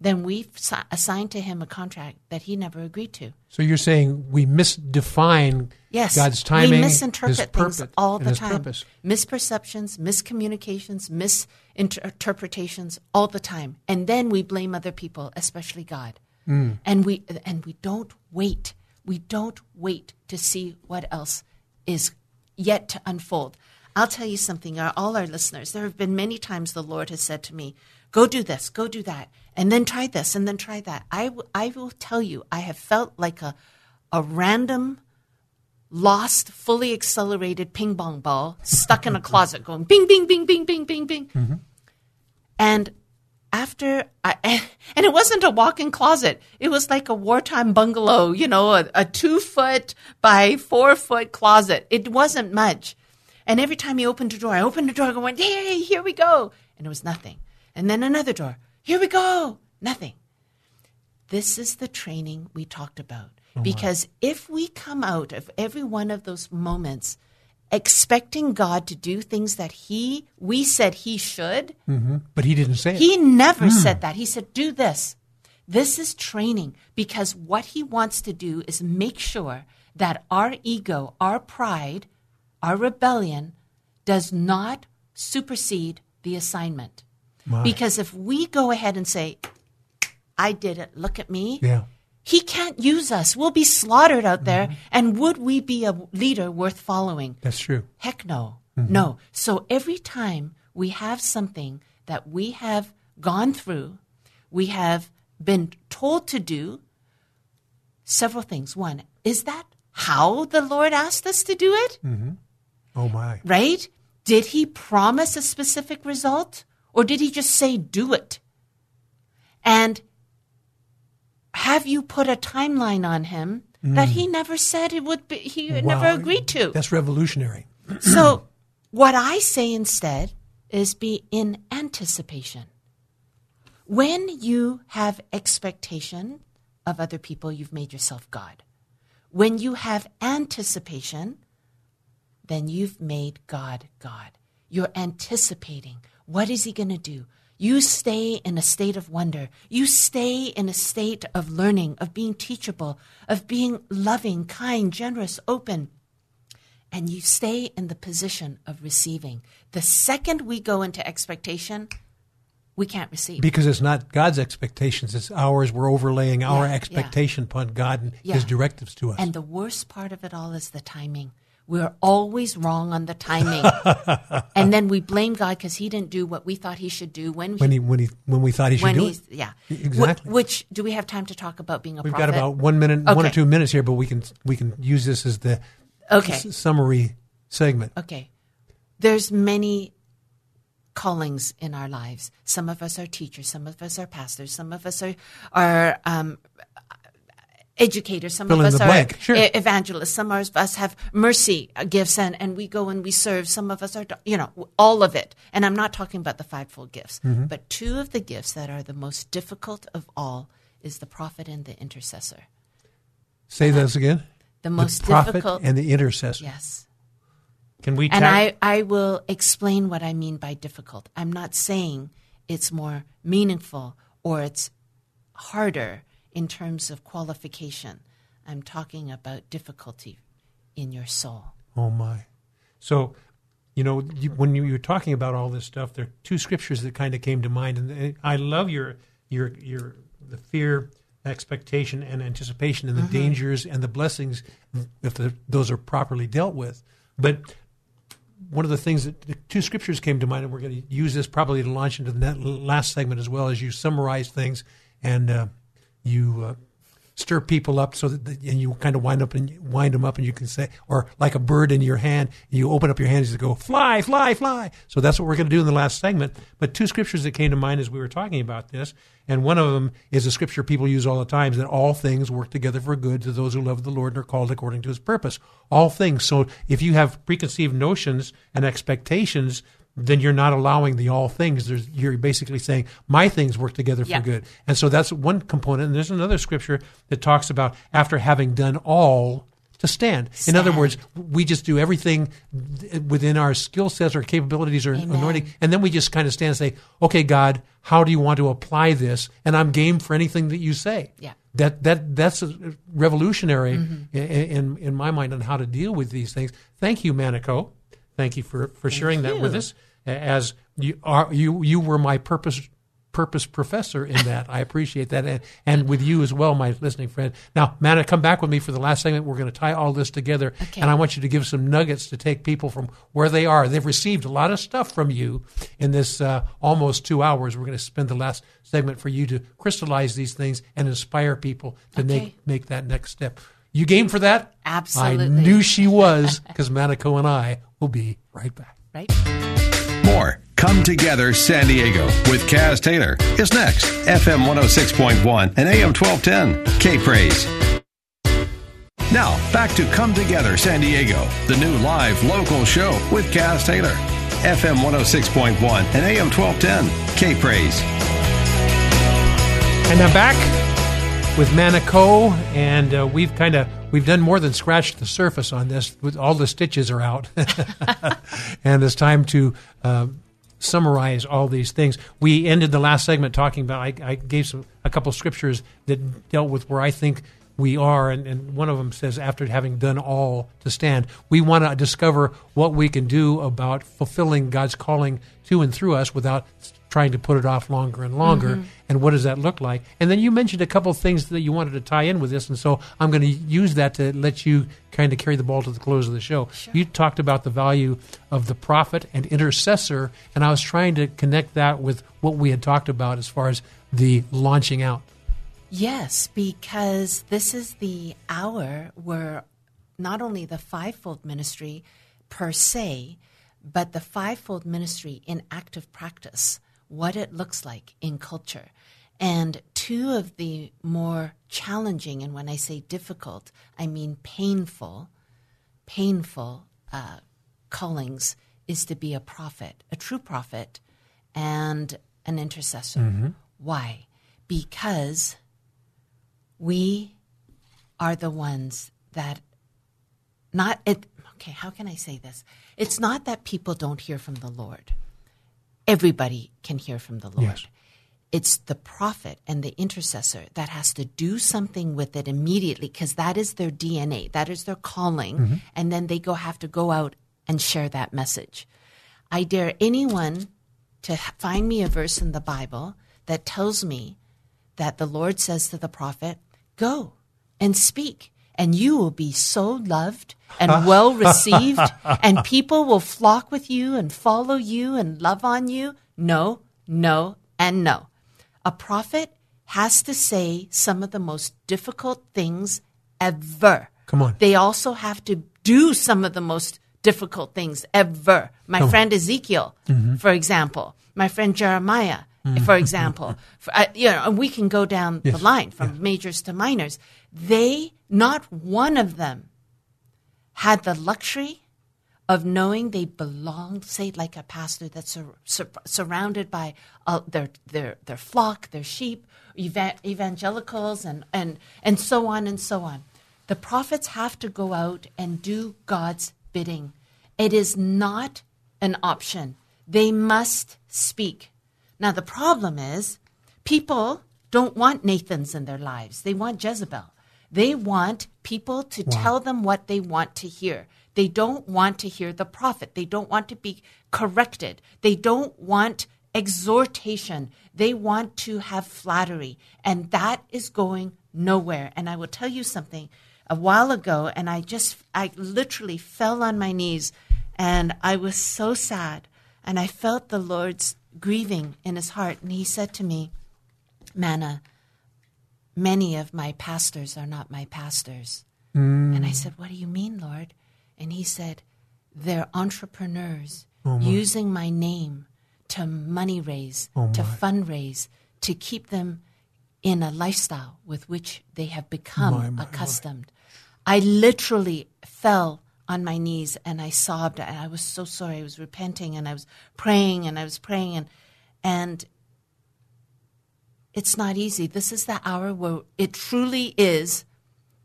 S3: then we've assigned to Him a contract that He never agreed to.
S2: So you're saying we misdefine
S3: Yes,
S2: God's timing,
S3: We misinterpret
S2: His
S3: things all the time.
S2: purpose.
S3: Misperceptions, miscommunications, misinterpretations all the time, and then we blame other people, especially God.
S2: Mm.
S3: And we and we don't wait. We don't wait to see what else is yet to unfold. I'll tell you something, our, all our listeners. There have been many times the Lord has said to me, "Go do this, go do that, and then try this, and then try that." I, w- I will tell you, I have felt like a a random lost, fully accelerated ping pong ball stuck in a closet going bing, bing, bing, bing, bing, bing, bing. Mm-hmm. And after I, and it wasn't a walk-in closet. It was like a wartime bungalow, you know, a, a two foot by four foot closet. It wasn't much. And every time he opened a door, I opened the door and went, hey, here we go. And it was nothing. And then another door, here we go. Nothing. This is the training we talked about. Oh, because if we come out of every one of those moments expecting God to do things that he we said he should, mm-hmm.
S2: But he didn't say it.
S3: he never mm. said that. He said, do this. This is training because what he wants to do is make sure that our ego, our pride, our rebellion does not supersede the assignment.
S2: My.
S3: Because if we go ahead and say, I did it, look at me,
S2: Yeah.
S3: He can't use us. We'll be slaughtered out there.
S2: Mm-hmm.
S3: And would we be a leader worth following?
S2: That's true.
S3: Heck no.
S2: Mm-hmm.
S3: No. So every time we have something that we have gone through, we have been told to do several things. One, is that how the Lord asked us to do it? Mm-hmm.
S2: Oh my.
S3: Right? Did he promise a specific result or did he just say do it? And have you put a timeline on him that he mm. never said it would be, he never agreed to?
S2: That's revolutionary.
S3: So, what I say instead is be in anticipation. When you have expectation of other people, you've made yourself God. When you have anticipation, then you've made God God. You're anticipating. What is he going to do? You stay in a state of wonder. You stay in a state of learning, of being teachable, of being loving, kind, generous, open and you stay in the position of receiving. The second we go into expectation, we can't receive.
S2: Because it's not God's expectations, it's ours. We're overlaying our
S3: Yeah, yeah.
S2: expectation upon God and
S3: Yeah.
S2: His directives to us.
S3: and the worst part of it all is the timing. We're always wrong on the timing. and then we blame God because he didn't do what we thought he should do when,
S2: when he when he when we thought he should do it.
S3: yeah.
S2: Exactly.
S3: Wh- which do we have time to talk about being a
S2: We've
S3: prophet?
S2: got about one minute, one or two minutes here, but we can we can use this as the
S3: Okay.
S2: s- summary segment.
S3: Okay. There's many callings in our lives. Some of us are teachers, some of us are pastors, some of us are are um, educators, some
S2: Fill
S3: of us are.
S2: Sure.
S3: evangelists, some of us have mercy gifts and, and we go and we serve. Some of us are, you know, all of it. And I'm not talking about the fivefold gifts,
S2: Mm-hmm.
S3: but two of the gifts that are the most difficult of all is the prophet and the intercessor.
S2: Say those again.
S3: The most
S2: the prophet
S3: difficult.
S2: and the intercessor.
S3: yes.
S2: Can we?
S3: And I, I will explain what I mean by difficult. I'm not saying it's more meaningful or it's harder in terms of qualification. I'm talking about difficulty in your soul.
S2: Oh my! So, you know, you, when you were talking about all this stuff, there are two scriptures that kind of came to mind, and I love your your your the fear, expectation, and anticipation, and the
S3: Mm-hmm.
S2: dangers and the blessings if the, those are properly dealt with. But one of the things that the two scriptures came to mind, and we're going to use this probably to launch into the last segment as well as you summarize things and uh, you uh, stir people up so that and you kind of wind up and wind them up, and you can say, or like a bird in your hand, you open up your hands and go fly, fly, fly. So that's what we're going to do in the last segment. But two scriptures that came to mind as we were talking about this, and one of them is a scripture people use all the time that all things work together for good to those who love the Lord and are called according to His purpose. All things. So if you have preconceived notions and expectations. Then you're not allowing the all things. There's, you're basically saying my things work together for
S3: Yeah.
S2: good. And so that's one component. And there's another scripture that talks about after having done all to stand. In other words, we just do everything within our skill sets or capabilities or
S3: Amen.
S2: anointing. And then we just kind of stand and say, okay, God, how do you want to apply this? And I'm game for anything that you say.
S3: Yeah.
S2: That, that, that's revolutionary
S3: Mm-hmm.
S2: in, in, in my mind on how to deal with these things. Thank you, Manna Ko. Thank you for, for sharing that with us. As you are, you, you were my purpose purpose professor in that. I appreciate that, and, and with you as well, my listening friend. Now, Manna, come back with me for the last segment. We're going to tie all this together,
S3: Okay.
S2: and I want you to give some nuggets to take people from where they are. They've received a lot of stuff from you in this uh, almost two hours. We're going to spend the last segment for you to crystallize these things and inspire people to
S3: Okay.
S2: make make that next step. You game for that?
S3: Absolutely.
S2: I knew she was because Manna Ko and I will be right back.
S3: Right?
S1: More Come Together San Diego with Cass Taylor is next. FM 106.1 and AM 1210. K Praise. Now, back to Come Together San Diego, the new live local show with Cass Taylor. FM 106.1 and AM 1210. K Praise.
S2: And I'm back with Manna Ko, and uh, we've kind of we've done more than scratched the surface on this. With all the stitches are out, and it's time to uh, summarize all these things. We ended the last segment talking about. I, I gave some a couple scriptures that dealt with where I think we are, and, and one of them says, after having done all to stand, we want to discover what we can do about fulfilling God's calling to and through us without trying to put it off longer and longer.
S3: Mm-hmm.
S2: And what does that look like? And then you mentioned a couple of things that you wanted to tie in with this, and so I'm going to use that to let you kind of carry the ball to the close of the show. You talked about the value of the prophet and intercessor, and I was trying to connect that with what we had talked about as far as the launching out.
S3: Yes, because this is the hour where not only the fivefold ministry per se, but the fivefold ministry in active practice, what it looks like in culture. And two of the more challenging, and when I say difficult, I mean painful, painful uh, callings is to be a prophet, a true prophet, and an intercessor. Why? Because we are the ones that not it okay how can i say this it's not that people don't hear from the lord everybody can hear from the lord.
S2: Yes.
S3: it's the prophet and the intercessor that has to do something with it immediately because that is their dna that is their calling mm-hmm. and then they go have to go out and share that message. I dare anyone to find me a verse in the bible that tells me that the Lord says to the prophet, Go and speak, and you will be so loved and well received, and people will flock with you and follow you and love on you. No, no, and no. A prophet has to say some of the most difficult things ever.
S2: Come on.
S3: They also have to do some of the most difficult things ever. My friend Ezekiel, mm-hmm. for example, my friend Jeremiah, for example, for, uh, you know, we can go down the line from majors to minors. They, not one of them, had the luxury of knowing they belonged, say, like a pastor that's sur- sur- surrounded by uh, their, their, their flock, their sheep, eva- evangelicals, and, and, and so on and so on. The prophets have to go out and do God's bidding. It is not an option. They must speak. Now, the problem is people don't want Nathans in their lives, they want Jezebel. They want people to tell them what they want to hear. They don't want to hear the prophet. They don't want to be corrected. They don't want exhortation. They want to have flattery. And that is going nowhere. And I will tell you something. A while ago, and I just, I literally fell on my knees and I was so sad. And I felt the Lord's grieving in his heart. And he said to me, Manna, many of my pastors are not my pastors. Mm. And I said, What do you mean, Lord? And he said, They're entrepreneurs oh, using my name to money raise, oh, to fundraise, to keep them in a lifestyle with which they have become
S2: my, my.
S3: accustomed. I literally fell on my knees and I sobbed and I was so sorry. I was repenting and I was praying and I was praying and and it's not easy. This is the hour where it truly is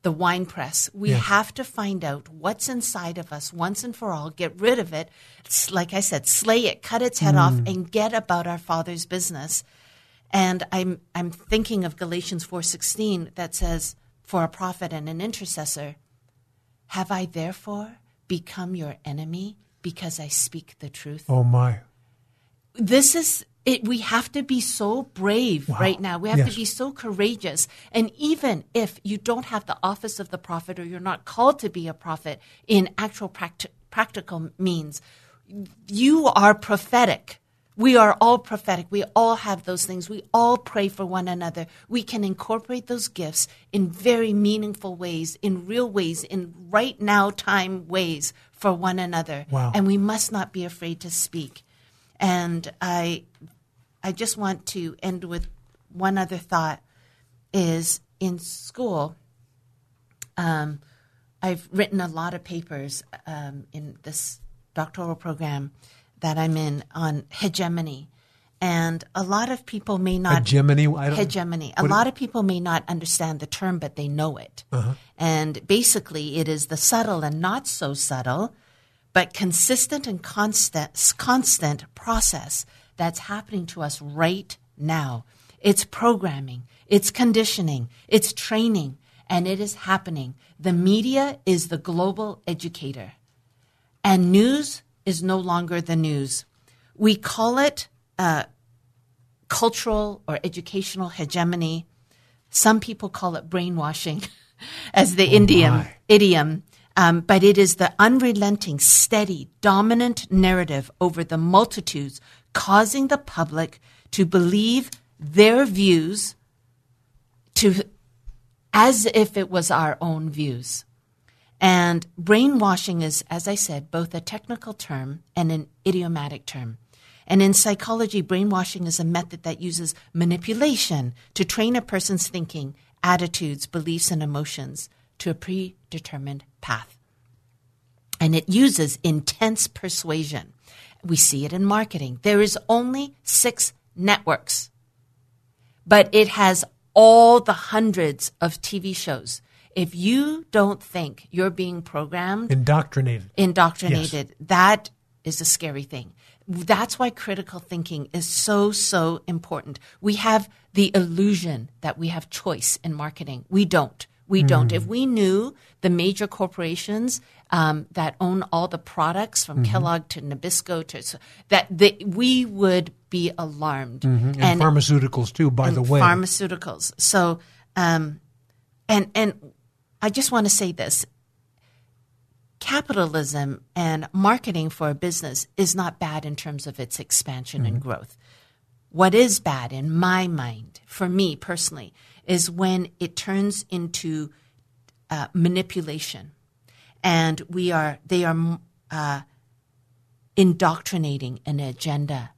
S3: the wine press. We
S2: Yeah.
S3: have to find out what's inside of us once and for all, get rid of it. It's like I said, slay it, cut its head off, mm. and get about our Father's business. And I'm I'm thinking of Galatians four sixteen that says, "For a prophet and an intercessor, have I therefore become your enemy because I speak the truth?"
S2: Oh, my.
S3: this is it we have to be so brave right now we have
S2: Yes.
S3: to be so courageous and even if you don't have the office of the prophet or you're not called to be a prophet in actual practi- practical means you are prophetic we are all prophetic. We all have those things. We all pray for one another. We can incorporate those gifts in very meaningful ways, in real ways, in right now time ways for one another.
S2: Wow.
S3: And we must not be afraid to speak. And I, I just want to end with one other thought: is in school. Um, I've written a lot of papers um, in this doctoral program that I'm in on hegemony, and a lot of people may not
S2: Hegemony? I don't-
S3: hegemony. A lot of people may not understand the term, but they know it.
S2: Uh-huh.
S3: And basically, it is the subtle and not so subtle, but consistent and constant, constant process that's happening to us right now. It's programming, it's conditioning, it's training. and it is happening. The media is the global educator, and news is no longer the news. We call it uh, cultural or educational hegemony. Some people call it brainwashing as the idiom, idiom. Um, but it is the unrelenting, steady, dominant narrative over the multitudes, causing the public to believe their views to as if it was our own views. And brainwashing is, as I said, both a technical term and an idiomatic term. And in psychology, brainwashing is a method that uses manipulation to train a person's thinking, attitudes, beliefs, and emotions to a predetermined path. And it uses intense persuasion. We see it in marketing. There is only six networks, but it has all the hundreds of TV shows. If you don't think you're being programmed,
S2: Indoctrinated.
S3: indoctrinated, that is a scary thing. That's why critical thinking is so, so important. We have the illusion that we have choice in marketing. We don't. We don't. If we knew the major corporations um, that own all the products from Kellogg to Nabisco to that, they, we would be alarmed.
S2: And, pharmaceuticals, too, by the way.
S3: pharmaceuticals. So, um, and and I just want to say this: capitalism and marketing for a business is not bad in terms of its expansion and growth. What is bad, in my mind, for me personally, is when it turns into uh, manipulation, and we are they are uh, indoctrinating an agenda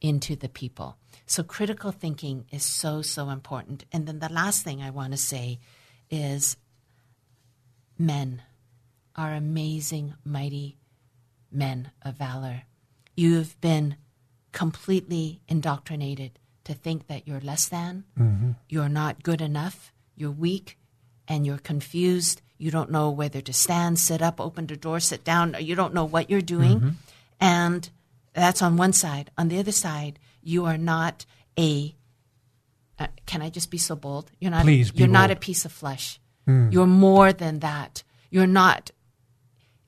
S3: into the people. So critical thinking is so, so important. And then the last thing I want to say is men are amazing, mighty men of valor. You've been completely indoctrinated to think that you're less than, you're not good enough, you're weak, and you're confused. You don't know whether to stand, sit up, open the door, sit down. You don't know what you're doing. And that's on one side. On the other side, you are not a. Uh, can I just be so bold? You're not.
S2: Please
S3: you're not a piece of flesh. Hmm. You're more than that. You're not.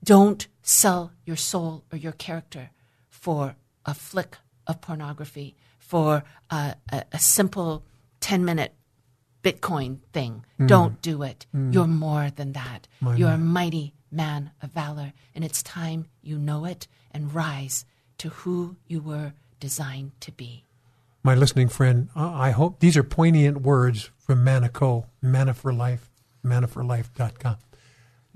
S3: Don't sell your soul or your character for a flick of pornography, for a, a, a simple ten minute Bitcoin thing. Hmm. Don't do it. Hmm. You're more than that. You're a mighty man of valor, and it's time you know it and rise to who you were designed to be.
S2: My listening friend, I I hope these are poignant words from Manico, Manna for Life, mannaforlife.com.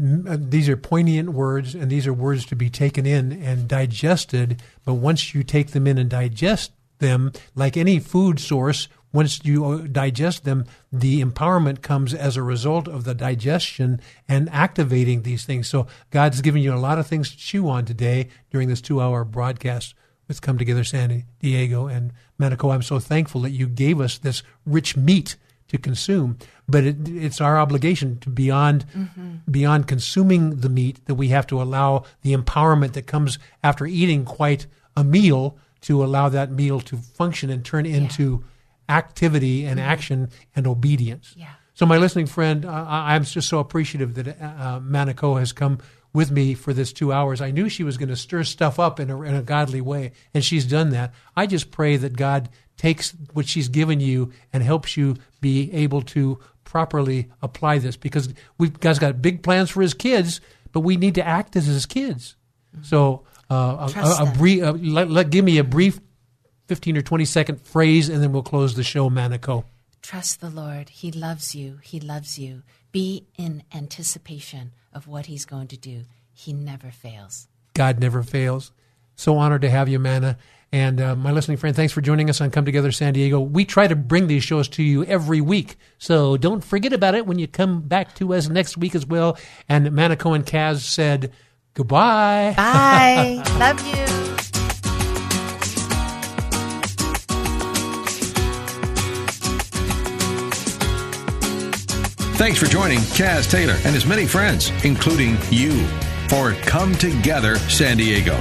S2: Uh, These are poignant words, and these are words to be taken in and digested. But once you take them in and digest them, like any food source, once you uh, digest them, the empowerment comes as a result of the digestion and activating these things. So God's given you a lot of things to chew on today during this two-hour broadcast with Come Together San Diego and Manna Ko. I'm so thankful that you gave us this rich meat to consume, but it, it's our obligation to beyond beyond consuming the meat that we have to allow the empowerment that comes after eating quite a meal to allow that meal to function and turn into activity and action and obedience.
S3: Yeah.
S2: So, my listening friend, I- I'm just so appreciative that uh, uh, Manna Ko has come with me for this two hours. I knew she was going to stir stuff up in a, in a godly way, and she's done that. I just pray that God takes what she's given you and helps you be able to properly apply this because we've God's got big plans for His kids, but we need to act as His kids. So, uh, a, a, a brief, uh, let, let, give me a brief 15 or 20 second phrase, and then we'll close the show, Manna Ko.
S3: Trust the Lord. He loves you. He loves you. Be in anticipation of what He's going to do. He never fails.
S2: God never fails. So honored to have you, Manna. And uh, my listening friend, thanks for joining us on Come Together San Diego. We try to bring these shows to you every week. So don't forget about it when you come back to us next week as well. And Manna Ko and Cass said goodbye.
S3: Bye. Love you.
S1: Thanks for joining Cass Taylor and his many friends, including you, for Come Together San Diego.